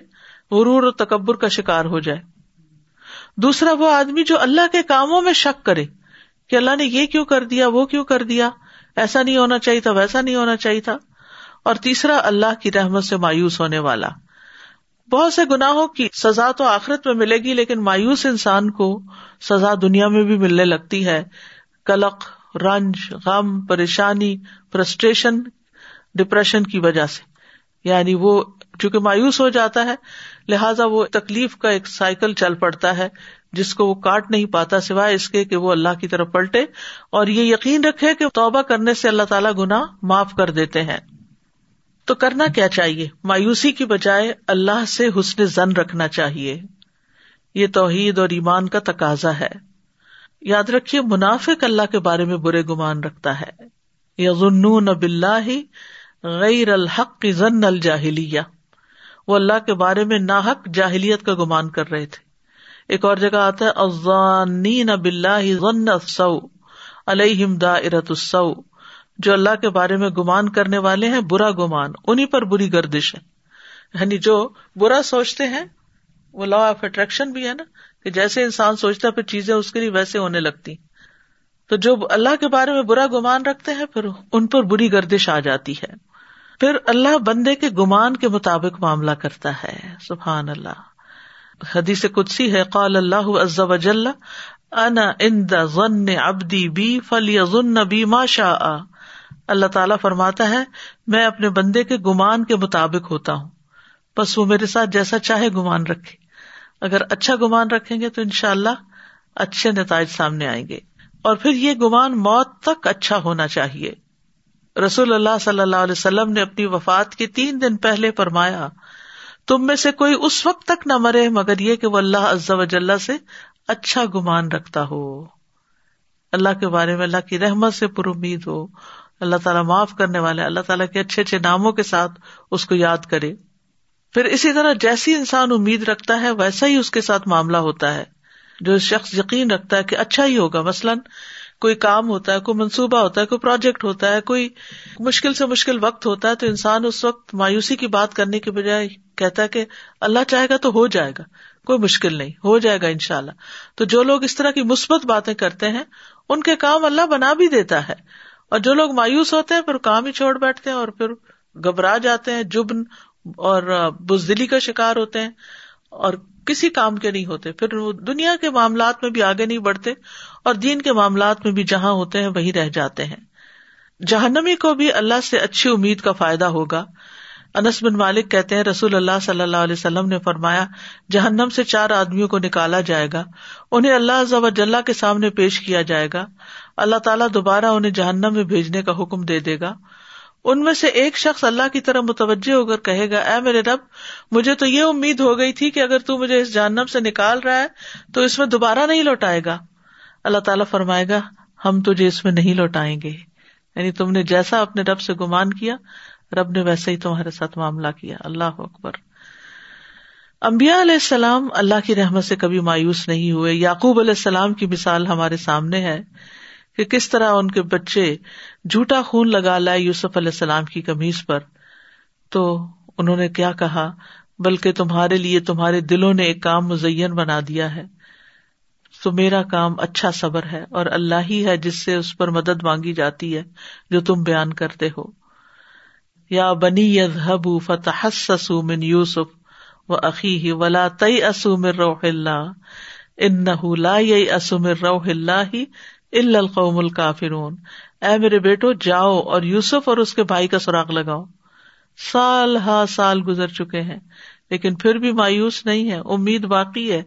غرور اور تکبر کا شکار ہو جائے۔ دوسرا وہ آدمی جو اللہ کے کاموں میں شک کرے کہ اللہ نے یہ کیوں کر دیا، وہ کیوں کر دیا، ایسا نہیں ہونا چاہیے تھا، ویسا نہیں ہونا چاہیے تھا۔ اور تیسرا، اللہ کی رحمت سے مایوس ہونے والا۔ بہت سے گناہوں کی سزا تو آخرت میں ملے گی، لیکن مایوس انسان کو سزا دنیا میں بھی ملنے لگتی ہے۔ کلق، رنج، غم، پریشانی، فرسٹریشن، ڈپریشن کی وجہ سے۔ یعنی وہ چونکہ مایوس ہو جاتا ہے، لہذا وہ تکلیف کا ایک سائیکل چل پڑتا ہے، جس کو وہ کاٹ نہیں پاتا سوائے اس کے کہ وہ اللہ کی طرف پلٹے۔ اور یہ یقین رکھے کہ توبہ کرنے سے اللہ تعالیٰ گنا معاف کر دیتے ہیں۔ تو کرنا کیا چاہیے؟ مایوسی کی بجائے اللہ سے حسن زن رکھنا چاہیے۔ یہ توحید اور ایمان کا تقاضا ہے۔ یاد رکھیے، منافق اللہ کے بارے میں برے گمان رکھتا ہے۔ یظنون بلّہ غیر الحق کی ضن الجاہلیہ۔ وہ اللہ کے بارے میں ناحق جاہلیت کا گمان کر رہے تھے۔ ایک اور جگہ آتا ہے ازانین بلّہ ضن السو علیہم دائرۃ السو جو اللہ کے بارے میں گمان کرنے والے ہیں، برا گمان انہیں پر بری گردش ہے۔ یعنی جو برا سوچتے ہیں، وہ لا آف اٹریکشن بھی ہے نا، کہ جیسے انسان سوچتا ہے، پھر چیزیں اس کے لیے ویسے ہونے لگتی۔ تو جو اللہ کے بارے میں برا گمان رکھتے ہیں، پھر ان پر بری گردش آ جاتی ہے۔ پھر اللہ بندے کے گمان کے مطابق معاملہ کرتا ہے۔ سبحان اللہ۔ حدیث کدسی ہے، قال اللہ عز وجل، انا اند ظن ابدی بی فلی ظن بی ما شاء۔ اللہ تعالیٰ فرماتا ہے، میں اپنے بندے کے گمان کے مطابق ہوتا ہوں۔ بس وہ میرے ساتھ جیسا چاہے گمان رکھے۔ اگر اچھا گمان رکھیں گے تو ان شاء اللہ اچھے نتائج سامنے آئیں گے۔ اور پھر یہ گمان موت تک اچھا ہونا چاہیے۔ رسول اللہ صلی اللہ علیہ وسلم نے اپنی وفات کے تین دن پہلے فرمایا، تم میں سے کوئی اس وقت تک نہ مرے مگر یہ کہ وہ اللہ عز و جل سے اچھا گمان رکھتا ہو۔ اللہ کے بارے میں اللہ کی رحمت سے پر امید ہو۔ اللہ تعالیٰ معاف کرنے والے، اللہ تعالیٰ کے اچھے اچھے ناموں کے ساتھ اس کو یاد کرے۔ پھر اسی طرح جیسی انسان امید رکھتا ہے، ویسا ہی اس کے ساتھ معاملہ ہوتا ہے۔ جو شخص یقین رکھتا ہے کہ اچھا ہی ہوگا، مثلاً کوئی کام ہوتا ہے، کوئی منصوبہ ہوتا ہے، کوئی پروجیکٹ ہوتا ہے، کوئی مشکل سے مشکل وقت ہوتا ہے، تو انسان اس وقت مایوسی کی بات کرنے کے بجائے کہتا ہے کہ اللہ چاہے گا تو ہو جائے گا، کوئی مشکل نہیں، ہو جائے گا ان شاء اللہ تو جو لوگ اس طرح کی مثبت باتیں کرتے ہیں، ان کے کام اللہ بنا بھی دیتا ہے۔ اور جو لوگ مایوس ہوتے ہیں پھر کام ہی چھوڑ بیٹھتے ہیں اور پھر گھبرا جاتے ہیں، جبن اور بزدلی کا شکار ہوتے ہیں اور کسی کام کے نہیں ہوتے۔ پھر دنیا کے معاملات میں بھی آگے نہیں بڑھتے اور دین کے معاملات میں بھی جہاں ہوتے ہیں وہی رہ جاتے ہیں۔ جہنمی کو بھی اللہ سے اچھی امید کا فائدہ ہوگا۔ انس بن مالک کہتے ہیں، رسول اللہ صلی اللہ علیہ وسلم نے فرمایا، جہنم سے چار آدمیوں کو نکالا جائے گا، انہیں اللہ جل کے سامنے پیش کیا جائے گا۔ اللہ تعالیٰ دوبارہ انہیں جہنم میں بھیجنے کا حکم دے دے گا۔ ان میں سے ایک شخص اللہ کی طرح متوجہ ہو کر کہے گا، اے میرے رب، مجھے تو یہ امید ہو گئی تھی کہ اگر تو مجھے اس جہنم سے نکال رہا ہے، تو اس میں دوبارہ نہیں لوٹائے گا۔ اللہ تعالیٰ فرمائے گا، ہم تجھے اس میں نہیں لوٹائیں گے۔ یعنی تم نے جیسا اپنے رب سے گمان کیا، رب نے ویسے ہی تمہارے ساتھ معاملہ کیا۔ اللہ اکبر۔ امبیا علیہ السلام اللہ کی رحمت سے کبھی مایوس نہیں ہوئے۔ یعقوب علیہ السلام کی مثال ہمارے سامنے ہے۔ کہ کس طرح ان کے بچے جھوٹا خون لگا لائے یوسف علیہ السلام کی کمیز پر۔ تو انہوں نے کیا کہا؟ بلکہ تمہارے لیے تمہارے دلوں نے ایک کام مزین بنا دیا ہے۔ تو میرا کام اچھا صبر ہے اور اللہ ہی ہے جس سے اس پر مدد مانگی جاتی ہے جو تم بیان کرتے ہو۔ یا بنی یب فتح من یوسف و عقی ولا تئی اسومر روح اللہ ان لا روح اللہ القوم الکافرون اے میرے بیٹو، جاؤ اور یوسف اور اس کے بھائی کا سراغ لگاؤ۔ سال ہا سال گزر چکے ہیں، لیکن پھر بھی مایوس نہیں ہے امید باقی ہے۔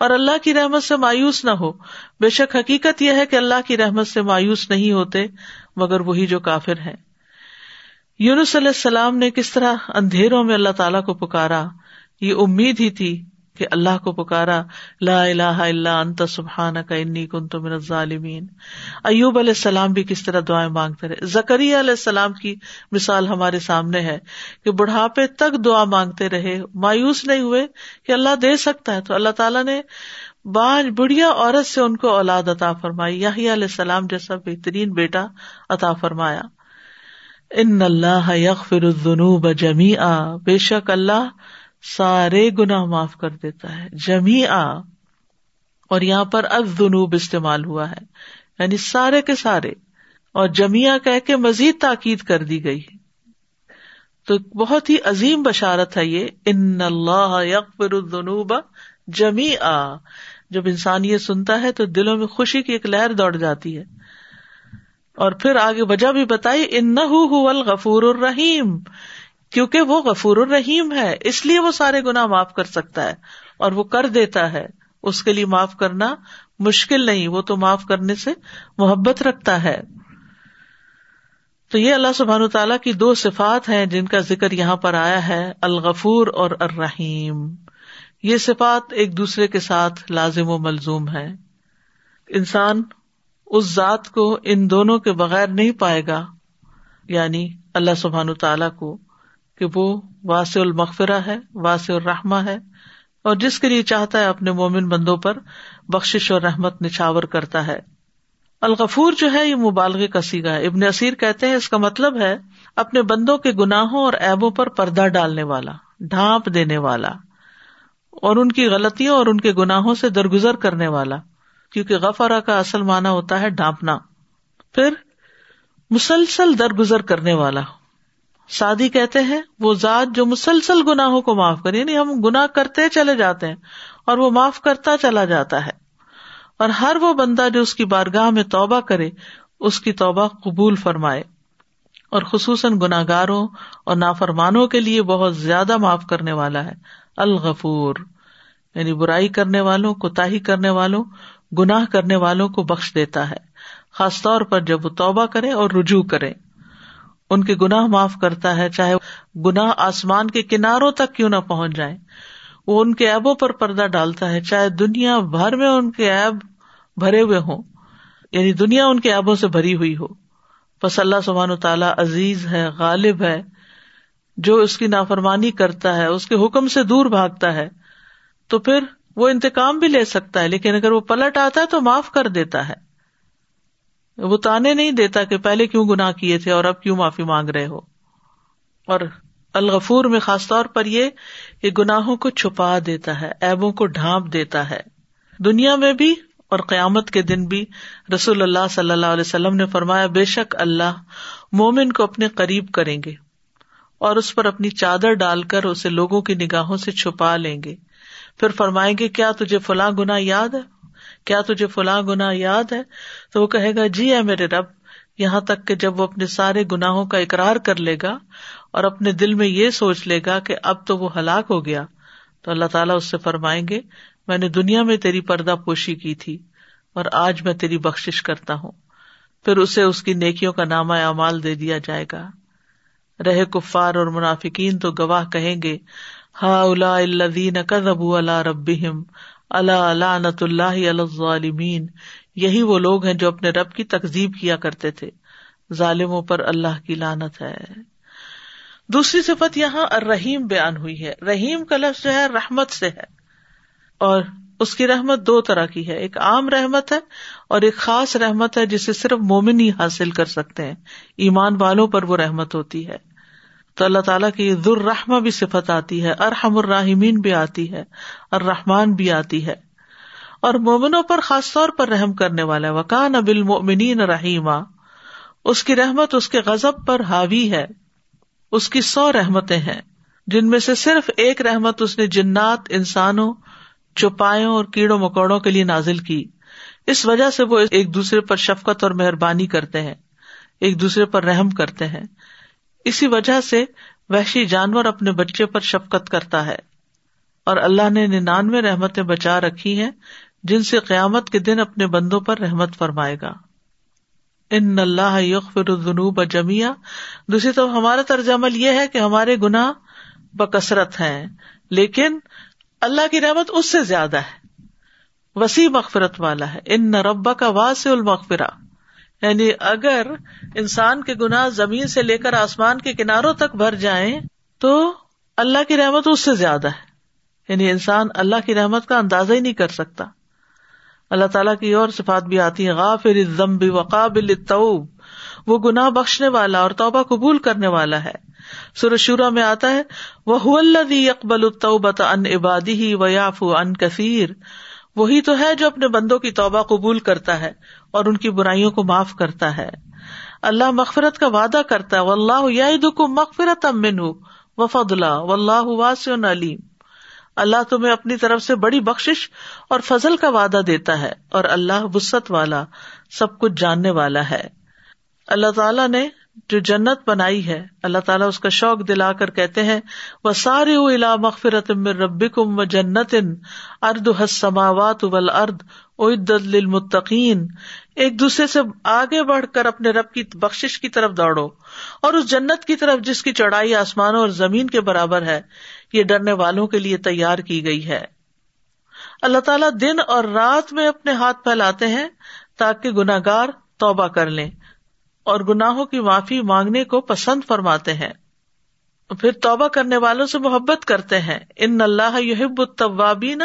اور اللہ کی رحمت سے مایوس نہ ہو۔ بے شک حقیقت یہ ہے کہ اللہ کی رحمت سے مایوس نہیں ہوتے، مگر وہی جو کافر ہے یونس علیہ السلام نے کس طرح اندھیروں میں اللہ تعالیٰ کو پکارا، یہ امید ہی تھی۔ کہ اللہ کو پکارا، لا الہ الا انت سبحان کا انی کن تو من ظالمین ایوب علیہ السلام بھی کس طرح دعائیں مانگتے رہے؟ زکری علیہ السلام کی مثال ہمارے سامنے ہے کہ بڑھاپے تک دعا مانگتے رہے، مایوس نہیں ہوئے کہ اللہ دے سکتا ہے۔ تو اللہ تعالیٰ نے بعض بڑھیا عورت سے ان کو اولاد عطا فرمائی۔ یاہی علیہ السلام جیسا بہترین بیٹا عطا فرمایا۔ ان اللہ یغفر الذنوب جمیعا۔ بے شک اللہ سارے گنا معاف کر دیتا ہے۔ جمی آ اور یہاں پر اب جنوب استعمال ہوا ہے۔ یعنی سارے کے سارے۔ اور جمیا کہ کے مزید تاکید کر دی گئی تو بہت ہی عظیم بشارت ہے یہ۔ ان اللہ یقر الجنوب جمی آ جب انسان یہ سنتا ہے تو دلوں میں خوشی کی ایک لہر دوڑ جاتی ہے۔ اور پھر آگے وجہ بھی بتائی ان الغفور الرحیم۔ کیونکہ وہ غفور الرحیم ہے، اس لیے وہ سارے گنا معاف کر سکتا ہے اور وہ کر دیتا ہے۔ اس کے لیے معاف کرنا مشکل نہیں، وہ تو معاف کرنے سے محبت رکھتا ہے۔ تو یہ اللہ سبحان تعالیٰ کی دو صفات ہیں جن کا ذکر یہاں پر آیا ہے، الغفور اور الرحیم۔ یہ صفات ایک دوسرے کے ساتھ لازم و ملزوم ہے انسان اس ذات کو ان دونوں کے بغیر نہیں پائے گا یعنی اللہ سبحان تعالیٰ کو۔ کہ وہ واس المغفرہ ہے واس الرحمہ ہے، اور جس کے لیے چاہتا ہے اپنے مومن بندوں پر بخش اور رحمت نچھاور کرتا ہے۔ الغفور جو ہے، یہ مبالغ کا سیگا ہے۔ ابن اسیر کہتے ہیں، اس کا مطلب ہے اپنے بندوں کے گناہوں اور ایبوں پر پردہ ڈالنے والا، ڈھانپ دینے والا، اور ان کی غلطیوں اور ان کے گناہوں سے درگزر کرنے والا۔ کیونکہ غفرا کا اصل معنی ہوتا ہے ڈھانپنا۔ پھر مسلسل درگزر کرنے والا۔ سادی کہتے ہیں، وہ ذات جو مسلسل گناہوں کو معاف کرے یعنی ہم گنا کرتے چلے جاتے ہیں اور وہ معاف کرتا چلا جاتا ہے۔ اور ہر وہ بندہ جو اس کی بارگاہ میں توبہ کرے، اس کی توبہ قبول فرمائے۔ اور خصوصاً گناگاروں اور نافرمانوں کے لیے بہت زیادہ معاف کرنے والا ہے۔ الغفور یعنی برائی کرنے والوں کوتا کرنے والوں، گناہ کرنے والوں کو بخش دیتا ہے۔ خاص طور پر جب وہ توبہ کرے اور رجوع کرے۔ ان کے گناہ معاف کرتا ہے، چاہے گناہ آسمان کے کناروں تک کیوں نہ پہنچ جائے۔ وہ ان کے ایبوں پر پردہ ڈالتا ہے، چاہے دنیا بھر میں ان کے ایب بھرے ہوئے ہوں یعنی دنیا ان کے ایبوں سے بھری ہوئی ہو۔ بس اللہ سبحان و تعالیٰ عزیز ہے، غالب ہے، جو اس کی نافرمانی کرتا ہے، اس کے حکم سے دور بھاگتا ہے۔ تو پھر وہ انتقام بھی لے سکتا ہے، لیکن اگر وہ پلٹ آتا ہے تو معاف کر دیتا ہے۔ وہ تانے نہیں دیتا کہ پہلے کیوں گنا کیے تھے اور اب کیوں معافی مانگ رہے ہو۔ اور الغفور میں خاص طور پر یہ کہ گناہوں کو چھپا دیتا ہے ایبوں کو ڈھانپ دیتا ہے۔ دنیا میں بھی اور قیامت کے دن بھی رسول اللہ صلی اللہ علیہ وسلم نے فرمایا، بے شک اللہ مومن کو اپنے قریب کریں گے اور اس پر اپنی چادر ڈال کر اسے لوگوں کی نگاہوں سے چھپا لیں گے۔ پھر فرمائیں گے، کیا تجھے فلاں گنا یاد ہے؟ کیا تجھے فلاں گنا یاد ہے؟ تو وہ کہے گا جی ہے میرے رب، یہاں تک کہ جب وہ اپنے سارے گناہوں کا اقرار کر لے گا اور اپنے دل میں یہ سوچ لے گا کہ اب تو وہ ہلاک ہو گیا، تو اللہ تعالیٰ اس سے فرمائیں گے، میں نے دنیا میں تیری پردہ پوشی کی تھی اور آج میں تیری بخش کرتا ہوں۔ پھر اسے اس کی نیکیوں کا نامہ اعمال دے دیا جائے گا۔ رہے کفار اور منافقین تو گواہ کہیں گے ہا الا الدین کزبو اللہ رب اللہ علانت اللہ الظالمین۔ یہی وہ لوگ ہیں جو اپنے رب کی تقزیب کیا کرتے تھے۔ ظالموں پر اللہ کی لانت ہے۔ دوسری صفت یہاں رحیم بیان ہوئی ہے۔ رحیم کا لفظ جو ہے رحمت سے ہے۔ اور اس کی رحمت دو طرح کی ہے۔ ایک عام رحمت ہے اور ایک خاص رحمت ہے جسے صرف مومن ہی حاصل کر سکتے ہیں۔ ایمان والوں پر وہ رحمت ہوتی ہے۔ تو اللہ تعالیٰ کی ذرحمہ بھی صفت آتی ہے، ارحم الرحمین بھی آتی ہے اور رحمان بھی آتی ہے۔ اور مومنوں پر خاص طور پر رحم کرنے والا وکان اب المنین رحیمہ اس کی رحمت اس کے غزب پر حاوی ہے۔ اس کی سو رحمتیں ہیں۔ جن میں سے صرف ایک رحمت اس نے جنات، انسانوں چوپایوں اور کیڑوں مکوڑوں کے لیے نازل کی۔ اس وجہ سے وہ ایک دوسرے پر شفقت اور مہربانی کرتے ہیں، ایک دوسرے پر رحم کرتے ہیں۔ اسی وجہ سے وحشی جانور اپنے بچے پر شفقت کرتا ہے اور اللہ نے ننانوے رحمتیں بچا رکھی ہیں جن سے قیامت کے دن اپنے بندوں پر رحمت فرمائے گا۔ ان اللہ الذنوب جمیا دوسری طرف ہمارا طرز عمل یہ ہے کہ ہمارے گناہ بکثرت ہیں، لیکن اللہ کی رحمت اس سے زیادہ ہے۔ وسیع مغفرت والا ہے۔ ان نہ ربا کا واس المغفرا یعنی اگر انسان کے گناہ زمین سے لے کر آسمان کے کناروں تک بھر جائیں تو اللہ کی رحمت اس سے زیادہ ہے۔ یعنی انسان اللہ کی رحمت کا اندازہ ہی نہیں کر سکتا۔ اللہ تعالیٰ کی اور صفات بھی آتی ہے غافر ضمبی وقابل توب وہ گناہ بخشنے والا اور توبہ قبول کرنے والا ہے۔ سرشورا میں آتا ہے وہ اقبال التوبت ان عبادی ہی ویاف ان کثیر وہی تو ہے جو اپنے بندوں کی توبہ قبول کرتا ہے۔ اور ان کی برائیوں کو معاف کرتا ہے۔ اللہ مغفرت کا وعدہ کرتا ہے۔ اللہ کو مغفرت امن وفد اللہ و اللہ علیم۔ اللہ تمہیں اپنی طرف سے بڑی بخش اور فضل کا وعدہ دیتا ہے اور اللہ وسط والا، سب کچھ جاننے والا ہے۔ اللہ تعالیٰ نے جو جنت بنائی ہے، اللہ تعالیٰ اس کا شوق دلا کر کہتے ہیں وہ سارے الا مغفرت رب کم و جنت ارد حسماوات ول ارد المتقین ایک دوسرے سے آگے بڑھ کر اپنے رب کی بخش کی طرف دوڑو۔ اور اس جنت کی طرف جس کی چڑھائی آسمانوں اور زمین کے برابر ہے، یہ ڈرنے والوں کے لیے تیار کی گئی ہے۔ اللہ تعالیٰ دن اور رات میں اپنے ہاتھ پھیلاتے ہیں تاکہ گناگار توبہ کر لیں۔ اور گناہوں کی معافی مانگنے کو پسند فرماتے ہیں۔ پھر توبہ کرنے والوں سے محبت کرتے ہیں۔ ان اللہ یحب الطوابین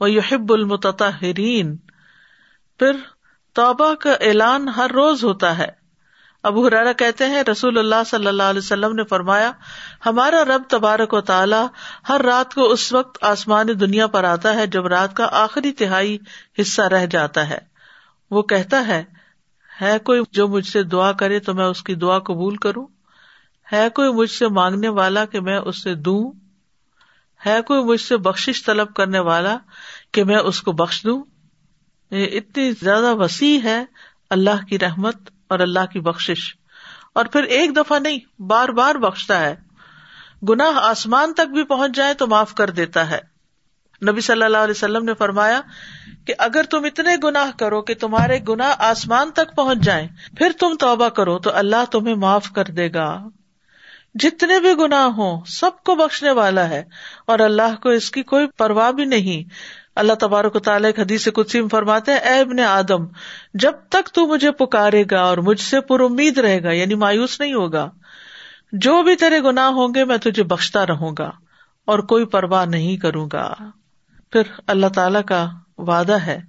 و یحب المتطہرین۔ پھر توبہ کا اعلان ہر روز ہوتا ہے۔ ابو حرارا کہتے ہیں، رسول اللہ صلی اللہ علیہ وسلم نے فرمایا، ہمارا رب تبارک و تعالیٰ ہر رات کو اس وقت آسمان دنیا پر آتا ہے جب رات کا آخری تہائی حصہ رہ جاتا ہے۔ وہ کہتا ہے ہے کوئی جو مجھ سے دعا کرے تو میں اس کی دعا قبول کروں؟ ہے کوئی مجھ سے مانگنے والا کہ میں اس سے دوں؟ ہے کوئی مجھ سے بخش طلب کرنے والا کہ میں اس کو بخش دوں؟ یہ اتنی زیادہ وسیع ہے اللہ کی رحمت اور اللہ کی بخش اور پھر ایک دفعہ نہیں، بار بار بخشتا ہے۔ گناہ آسمان تک بھی پہنچ جائے تو معاف کر دیتا ہے۔ نبی صلی اللہ علیہ وسلم نے فرمایا کہ اگر تم اتنے گناہ کرو کہ تمہارے گنا آسمان تک پہنچ جائیں، پھر تم توبہ کرو تو اللہ تمہیں معاف کر دے گا۔ جتنے بھی گناہ ہوں، سب کو بخشنے والا ہے اور اللہ کو اس کی کوئی پرواہ بھی نہیں۔ اللہ تبارک و تعالیٰ حدیث کچھ فرماتے اے ابن آدم، جب تک تو مجھے پکارے گا اور مجھ سے پر امید رہے گا یعنی مایوس نہیں ہوگا۔ جو بھی تیرے گناہ ہوں گے، میں تجھے بخشتا رہوں گا اور کوئی پرواہ نہیں کروں گا۔ پھر اللہ تعالی کا وعدہ ہے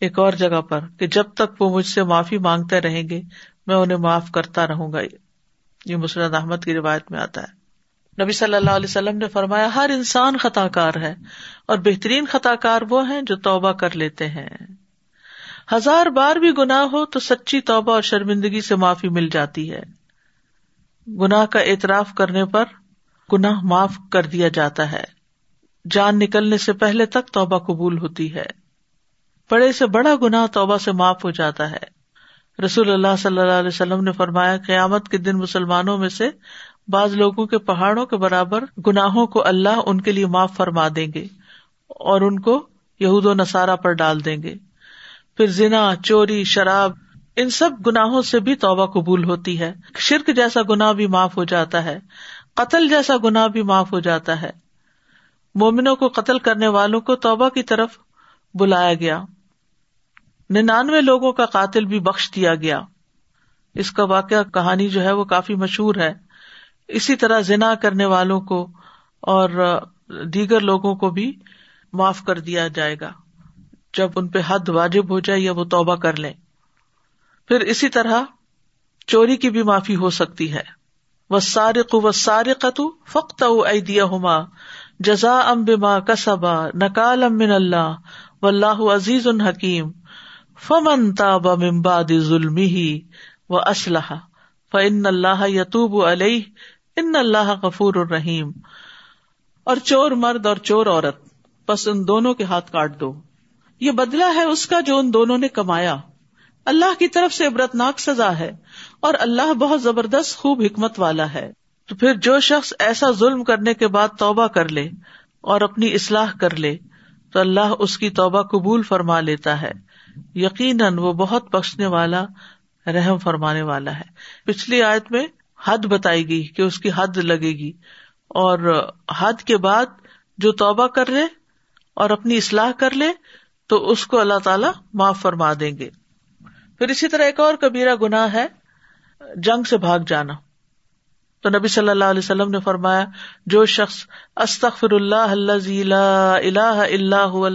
ایک اور جگہ پر کہ جب تک وہ مجھ سے معافی مانگتے رہیں گے، میں انہیں معاف کرتا رہوں گا۔ یہ مسرت احمد کی روایت میں آتا ہے۔ نبی صلی اللہ علیہ وسلم نے فرمایا، ہر انسان خطا کار ہے اور بہترین خطا کار وہ ہیں جو توبہ کر لیتے ہیں۔ ہزار بار بھی گناہ ہو تو سچی توبہ اور شرمندگی سے معافی مل جاتی ہے۔ گناہ کا اعتراف کرنے پر گناہ معاف کر دیا جاتا ہے۔ جان نکلنے سے پہلے تک توبہ قبول ہوتی ہے۔ بڑے سے بڑا گناہ توبہ سے معاف ہو جاتا ہے۔ رسول اللہ صلی اللہ علیہ وسلم نے فرمایا، قیامت کے دن مسلمانوں میں سے بعض لوگوں کے پہاڑوں کے برابر گناہوں کو اللہ ان کے لیے معاف فرما دیں گے اور ان کو یہود و نصارہ پر ڈال دیں گے۔ پھر زنا، چوری، شراب، ان سب گناہوں سے بھی توبہ قبول ہوتی ہے۔ شرک جیسا گناہ بھی معاف ہو جاتا ہے، قتل جیسا گناہ بھی معاف ہو جاتا ہے۔ مومنوں کو قتل کرنے والوں کو توبہ کی طرف بلایا گیا۔ ننانوے لوگوں کا قاتل بھی بخش دیا گیا۔ اس کا واقعہ کہانی جو ہے وہ کافی مشہور ہے۔ اسی طرح زنا کرنے والوں کو اور دیگر لوگوں کو بھی معاف کر دیا جائے گا۔ جب ان پہ حد واجب ہو جائے یا وہ توبہ کر لیں۔ پھر اسی طرح چوری کی بھی معافی ہو سکتی ہے۔ وہ سارق و سارقت فخت دیا ہوما جزا ام بما کسبا نکال ام من اللہ و اللہ عزیز الحکیم فمن تاب ممباد ظلم ہی و اسلحہ فن اللہ یتوب علیہ، ان اللہ غفور الرحیم۔ اور چور مرد اور چور عورت، بس ان دونوں کے ہاتھ کاٹ دو۔ یہ بدلا ہے اس کا جو ان دونوں نے کمایا۔ اللہ کی طرف سے عبرتناک سزا ہے اور اللہ بہت زبردست خوب حکمت والا ہے۔ تو پھر جو شخص ایسا ظلم کرنے کے بعد توبہ کر لے اور اپنی اصلاح کر لے، تو اللہ اس کی توبہ قبول فرما لیتا ہے۔ یقیناً وہ بہت بخشنے والا، رحم فرمانے والا ہے۔ پچھلی آیت میں حد بتائی گئی کہ اس کی حد لگے گی اور حد کے بعد جو توبہ کر لے اور اپنی اصلاح کر لے، تو اس کو اللہ تعالی معاف فرما دیں گے۔ پھر اسی طرح ایک اور کبیرا گناہ ہے، جنگ سے بھاگ جانا۔ تو نبی صلی اللہ علیہ وسلم نے فرمایا، جو شخص استخر اللہ اللہ اللہ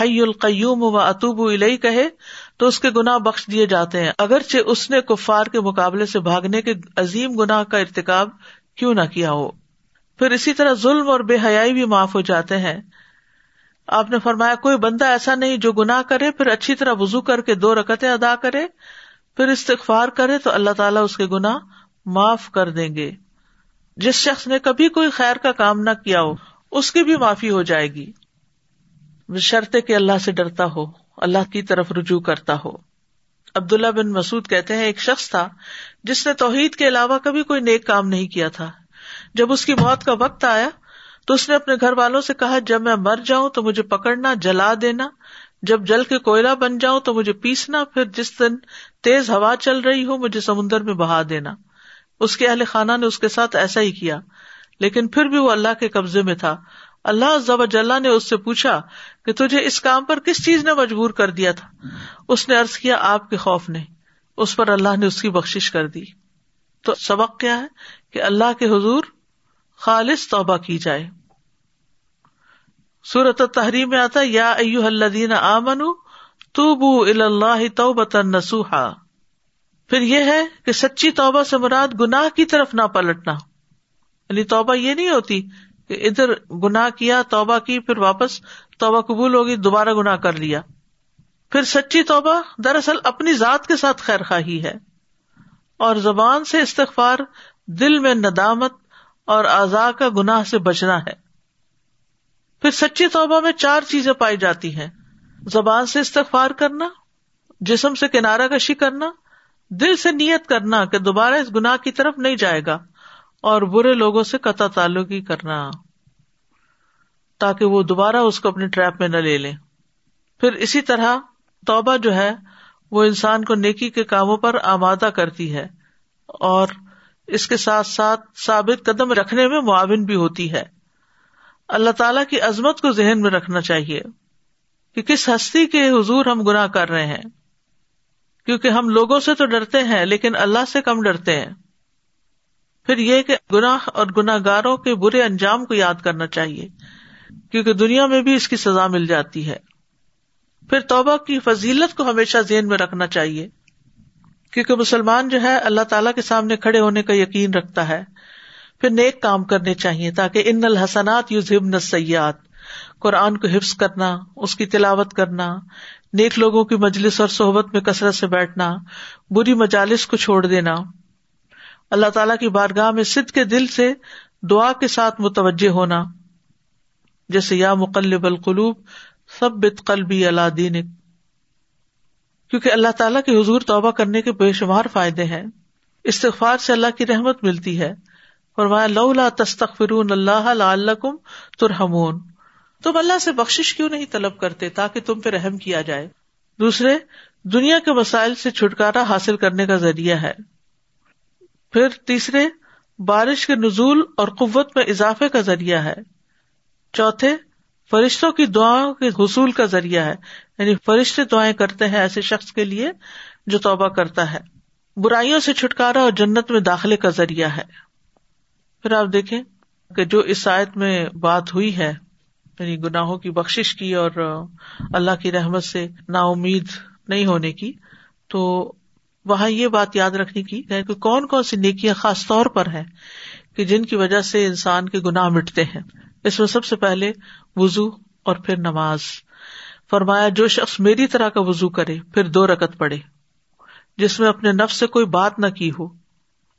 حی القیوم و اطوب الئی کہے، تو اس کے گناہ بخش دیے جاتے ہیں۔ اگرچہ اس نے کفار کے مقابلے سے بھاگنے کے عظیم گناہ کا ارتقاب کیوں نہ کیا ہو۔ پھر اسی طرح ظلم اور بے حیائی بھی معاف ہو جاتے ہیں۔ آپ نے فرمایا، کوئی بندہ ایسا نہیں جو گناہ کرے، پھر اچھی طرح وزو کر کے دو رکتیں ادا کرے، پھر استغفار کرے تو اللہ تعالیٰ اس کے گناہ معاف کر دیں گے۔ جس شخص نے کبھی کوئی خیر کا کام نہ کیا ہو، اس کی بھی معافی ہو جائے گی۔ شرط کے اللہ سے ڈرتا ہو، اللہ کی طرف رجوع کرتا ہو۔ عبداللہ بن مسعد کہتے ہیں، ایک شخص تھا جس نے توحید کے علاوہ کبھی کوئی نیک کام نہیں کیا تھا۔ جب اس کی موت کا وقت آیا، تو اس نے اپنے گھر والوں سے کہا، جب میں مر جاؤں تو مجھے پکڑنا، جلا دینا۔ جب جل کے کوئلہ بن جاؤں تو مجھے پیسنا۔ پھر جس دن تیز ہوا چل رہی ہو، مجھے سمندر میں بہا دینا۔ اس کے اہل خانہ نے اس کے ساتھ ایسا ہی کیا۔ لیکن پھر بھی وہ اللہ کے قبضے میں تھا۔ اللہ ضب نے اس سے پوچھا کہ تجھے اس کام پر کس چیز نے مجبور کر دیا تھا؟ اس نے ارض کیا، آپ کے خوف نے۔ اس پر اللہ نے اس کی بخش کر دی۔ تو سبق کیا ہے کہ اللہ کے حضور خالص توبہ کی جائے۔ سورت تحریم میں آتا یا ایو الدین آمن تو بو اللہ تو بطن نسوہا پھر یہ ہے کہ سچی توبہ سے مراد گناہ کی طرف نہ پلٹنا۔ یعنی توبہ یہ نہیں ہوتی کہ ادھر گناہ کیا، توبہ کی، پھر واپس توبہ قبول ہوگی، دوبارہ گناہ کر لیا۔ پھر سچی توبہ دراصل اپنی ذات کے ساتھ خیر خواہی ہے۔ اور زبان سے استغفار، دل میں ندامت اور آزا کا گناہ سے بچنا ہے۔ پھر سچی توبہ میں چار چیزیں پائی جاتی ہیں۔ زبان سے استغفار کرنا، جسم سے کنارہ کشی کرنا دل سے نیت کرنا کہ دوبارہ اس گناہ کی طرف نہیں جائے گا اور برے لوگوں سے قطع تعلق ہی کرنا تاکہ وہ دوبارہ اس کو اپنے ٹریپ میں نہ لے لیں۔ پھر اسی طرح توبہ جو ہے، وہ انسان کو نیکی کے کاموں پر آمادہ کرتی ہے اور اس کے ساتھ ساتھ ثابت قدم رکھنے میں معاون بھی ہوتی ہے۔ اللہ تعالی کی عظمت کو ذہن میں رکھنا چاہیے کہ کس ہستی کے حضور ہم گناہ کر رہے ہیں۔ کیونکہ ہم لوگوں سے تو ڈرتے ہیں، لیکن اللہ سے کم ڈرتے ہیں۔ پھر یہ کہ گناہ اور گناہ گاروں کے برے انجام کو یاد کرنا چاہیے، کیونکہ دنیا میں بھی اس کی سزا مل جاتی ہے۔ پھر توبہ کی فضیلت کو ہمیشہ ذہن میں رکھنا چاہیے، کیونکہ مسلمان جو ہے، اللہ تعالیٰ کے سامنے کھڑے ہونے کا یقین رکھتا ہے۔ پھر نیک کام کرنے چاہیے، تاکہ ان الحسنات یوز ہم سیاحت قرآن کو حفظ کرنا، اس کی تلاوت کرنا نیک لوگوں کی مجلس اور صحبت میں کثرت سے بیٹھنا، بری مجالس کو چھوڑ دینا۔ اللہ تعالیٰ کی بارگاہ میں سد کے دل سے دعا کے ساتھ متوجہ ہونا۔ جیسے یا مقلب القلوب سب بت قلبی اللہ دین کیونکہ اللہ تعالیٰ کی حضور توبہ کرنے کے بے شمار فائدے ہیں۔ استغفار سے اللہ کی رحمت ملتی ہے۔ فرمایا، لولا تستغفرون اللہ لعلکم ترحمون۔ تم اللہ سے بخش کیوں نہیں طلب کرتے تاکہ تم پہ رحم کیا جائے؟ دوسرے، دنیا کے مسائل سے چھٹکارا حاصل کرنے کا ذریعہ ہے۔ پھر تیسرے، بارش کے نزول اور قوت میں اضافے کا ذریعہ ہے۔ چوتھے، فرشتوں کی دعا کے حصول کا ذریعہ ہے۔ یعنی فرشتے دعائیں کرتے ہیں ایسے شخص کے لیے جو توبہ کرتا ہے۔ برائیوں سے چھٹکارا اور جنت میں داخلے کا ذریعہ ہے۔ پھر آپ دیکھیں کہ جو اس آیت میں بات ہوئی ہے یعنی گناہوں کی بخش کی اور اللہ کی رحمت سے نا امید نہیں ہونے کی، تو وہاں یہ بات یاد رکھنے کی کہ کون کون سی نیکیاں خاص طور پر ہیں کہ جن کی وجہ سے انسان کے گناہ مٹتے ہیں۔ اس میں سب سے پہلے وزو اور پھر نماز۔ فرمایا، جو شخص میری طرح کا وزو کرے، پھر دو رکت پڑے جس میں اپنے نفس سے کوئی بات نہ کی ہو،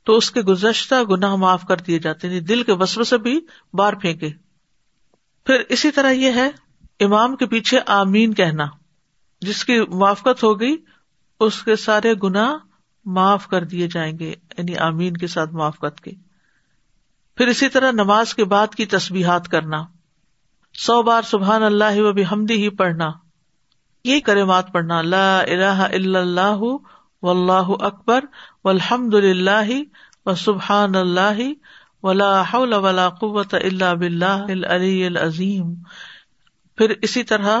تو اس کے گزشتہ گناہ معاف کر دیے جاتے ہیں۔ یعنی دل کے وسو سے بھی بار پھینکے۔ پھر اسی طرح یہ ہے امام کے پیچھے آمین کہنا۔ جس کی موافقت ہو گئی، اس کے سارے گنا معاف کر دیے جائیں گے یعنی آمین کے ساتھ موافقت کے۔ پھر اسی طرح نماز کے بعد کی تسبیحات کرنا۔ سو بار سبحان اللہ و ہمدی ہی پڑھنا۔ یہ کرے مات پڑھنا۔ اللہ الہ الا اللہ و اللہ اکبر و الحمد اللہ و سبحان اللہ ولا قوت اللہ بلّہ العلی العظیم۔ پھر اسی طرح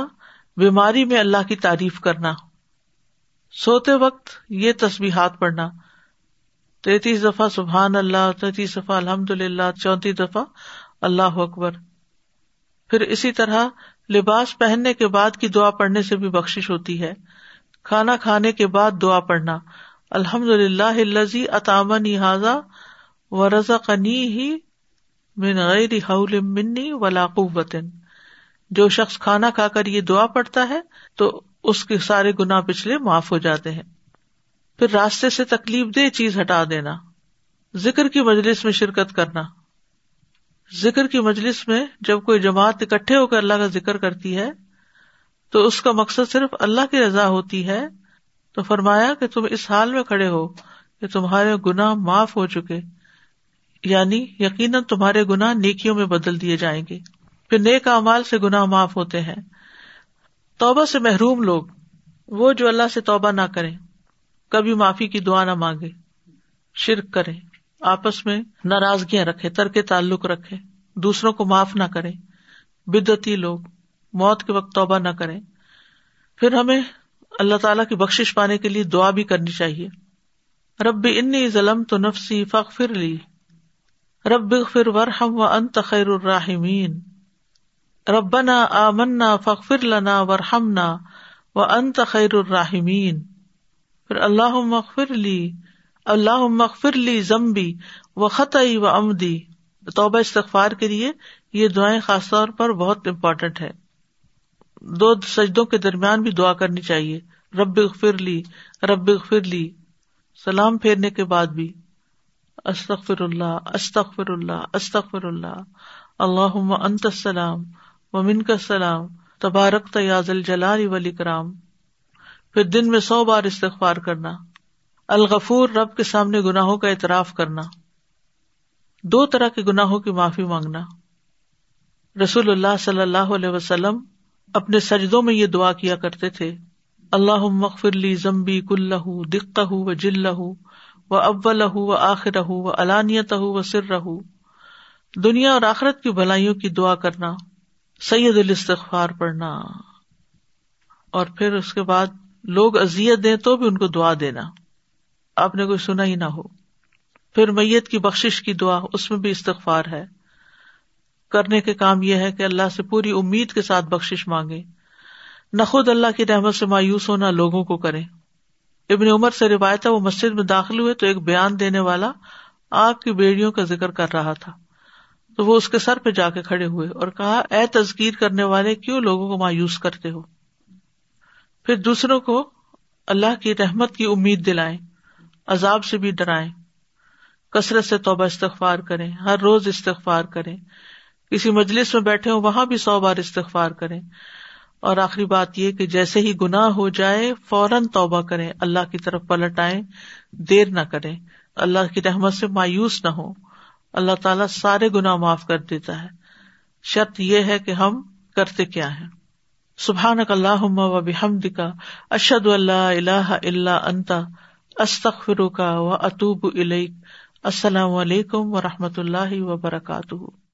بیماری میں اللہ کی تعریف کرنا۔ سوتے وقت یہ تصبیحات پڑھنا۔ تینتیس دفعہ سبحان اللہ، تینتیس دفعہ الحمد للہ چونتیس دفعہ اللہ اکبر۔ پھر اسی طرح لباس پہننے کے بعد کی دعا پڑھنے سے بھی بخش ہوتی ہے۔ کھانا کھانے کے بعد دعا پڑھنا۔ الحمد للہ اطامن حاضہ و رضا قنی ہی من غیر حول منی ولا قوت۔ جو شخص کھانا کھا کر یہ دعا پڑتا ہے، تو اس کے سارے گنا پچھلے معاف ہو جاتے ہیں۔ پھر راستے سے تکلیف دہ چیز ہٹا دینا۔ ذکر کی مجلس میں شرکت کرنا۔ ذکر کی مجلس میں جب کوئی جماعت اکٹھے ہو کر اللہ کا ذکر کرتی ہے، تو اس کا مقصد صرف اللہ کی رضا ہوتی ہے۔ تو فرمایا کہ تم اس حال میں کھڑے ہو کہ تمہارے گنا معاف ہو چکے۔ یعنی یقیناً تمہارے گنا نیکیوں میں بدل دیے جائیں گے۔ پھر نیک امال سے گنا معاف ہوتے ہیں۔ توبہ سے محروم لوگ، وہ جو اللہ سے توبہ نہ کرے کبھی معافی کی دعا نہ مانگے۔ شرک کرے آپس میں ناراضگیاں رکھے ترک تعلق رکھے دوسروں کو معاف نہ کرے بدتی لوگ، موت کے وقت توبہ نہ کرے پھر ہمیں اللہ تعالی کی بخش پانے کے لیے دعا بھی کرنی چاہیے۔ رب انی ظلم تو نفسی فخر لی۔ رب فر ورحم و انت خیر الراحمین۔ ربنا آمنا فخر لنا ورحمنا و انت خیر الراحمین۔ پھر اللہ مغفر لی اللہ مغفر لی زمبی و خطئی و امدی توبہ استغفار کے لیے یہ دعائیں خاص طور پر بہت امپورٹینٹ ہے۔ دو سجدوں کے درمیان بھی دعا کرنی چاہیے۔ رب غفر لی، رب غفر لی۔ سلام پھیرنے کے بعد بھی۔ استخر اللہ استخر اللہ استخر اللہ۔ اللہ انت السلام و من کا سلام تبارک تیاز الجلال ولی کرام پھر دن میں سو بار استغفار کرنا۔ الغفور رب کے سامنے گناہوں کا اعتراف کرنا۔ دو طرح کے گناہوں کی معافی مانگنا۔ رسول اللہ صلی اللہ علیہ وسلم اپنے سجدوں میں یہ دعا کیا کرتے تھے۔ اللہ مغفر لی زمبی کل دقہ و جل و اول و آخر و علانیت و سر رہ دنیا اور آخرت کی بھلائیوں کی دعا کرنا، سید الاستغفار پڑھنا، اور پھر اس کے بعد لوگ ازیت دیں تو بھی ان کو دعا دینا۔ آپ نے کوئی سنا ہی نہ ہو۔ پھر میت کی بخش کی دعا، اس میں بھی استغفار ہے۔ کرنے کے کام یہ ہے کہ اللہ سے پوری امید کے ساتھ بخش مانگے نہ خود اللہ کی رحمت سے مایوس ہونا لوگوں کو کرے ابن عمر سے روایت ہے، وہ مسجد میں داخل ہوئے تو ایک بیان دینے والا آگ کی بیڑیوں کا ذکر کر رہا تھا۔ تو وہ اس کے سر پہ جا کے کھڑے ہوئے اور کہا، اے تذکیر کرنے والے، کیوں لوگوں کو مایوس کرتے ہو؟ پھر دوسروں کو اللہ کی رحمت کی امید دلائیں، عذاب سے بھی ڈرائیں۔ کثرت سے توبہ استغفار کریں، ہر روز استغفار کریں۔ کسی مجلس میں بیٹھے ہوں، وہاں بھی سو بار استغفار کریں۔ اور آخری بات یہ کہ جیسے ہی گناہ ہو جائے، فوراً توبہ کریں، اللہ کی طرف پلٹ آئیں دیر نہ کریں۔ اللہ کی رحمت سے مایوس نہ ہو اللہ تعالیٰ سارے گناہ معاف کر دیتا ہے۔ شرط یہ ہے کہ ہم کرتے کیا ہیں۔ سبحان اللہ و بحمد کا اشد اللہ اللہ اللہ انتا استخر کا و اطوب السلام علیکم و رحمۃ اللہ وبرکاتہ۔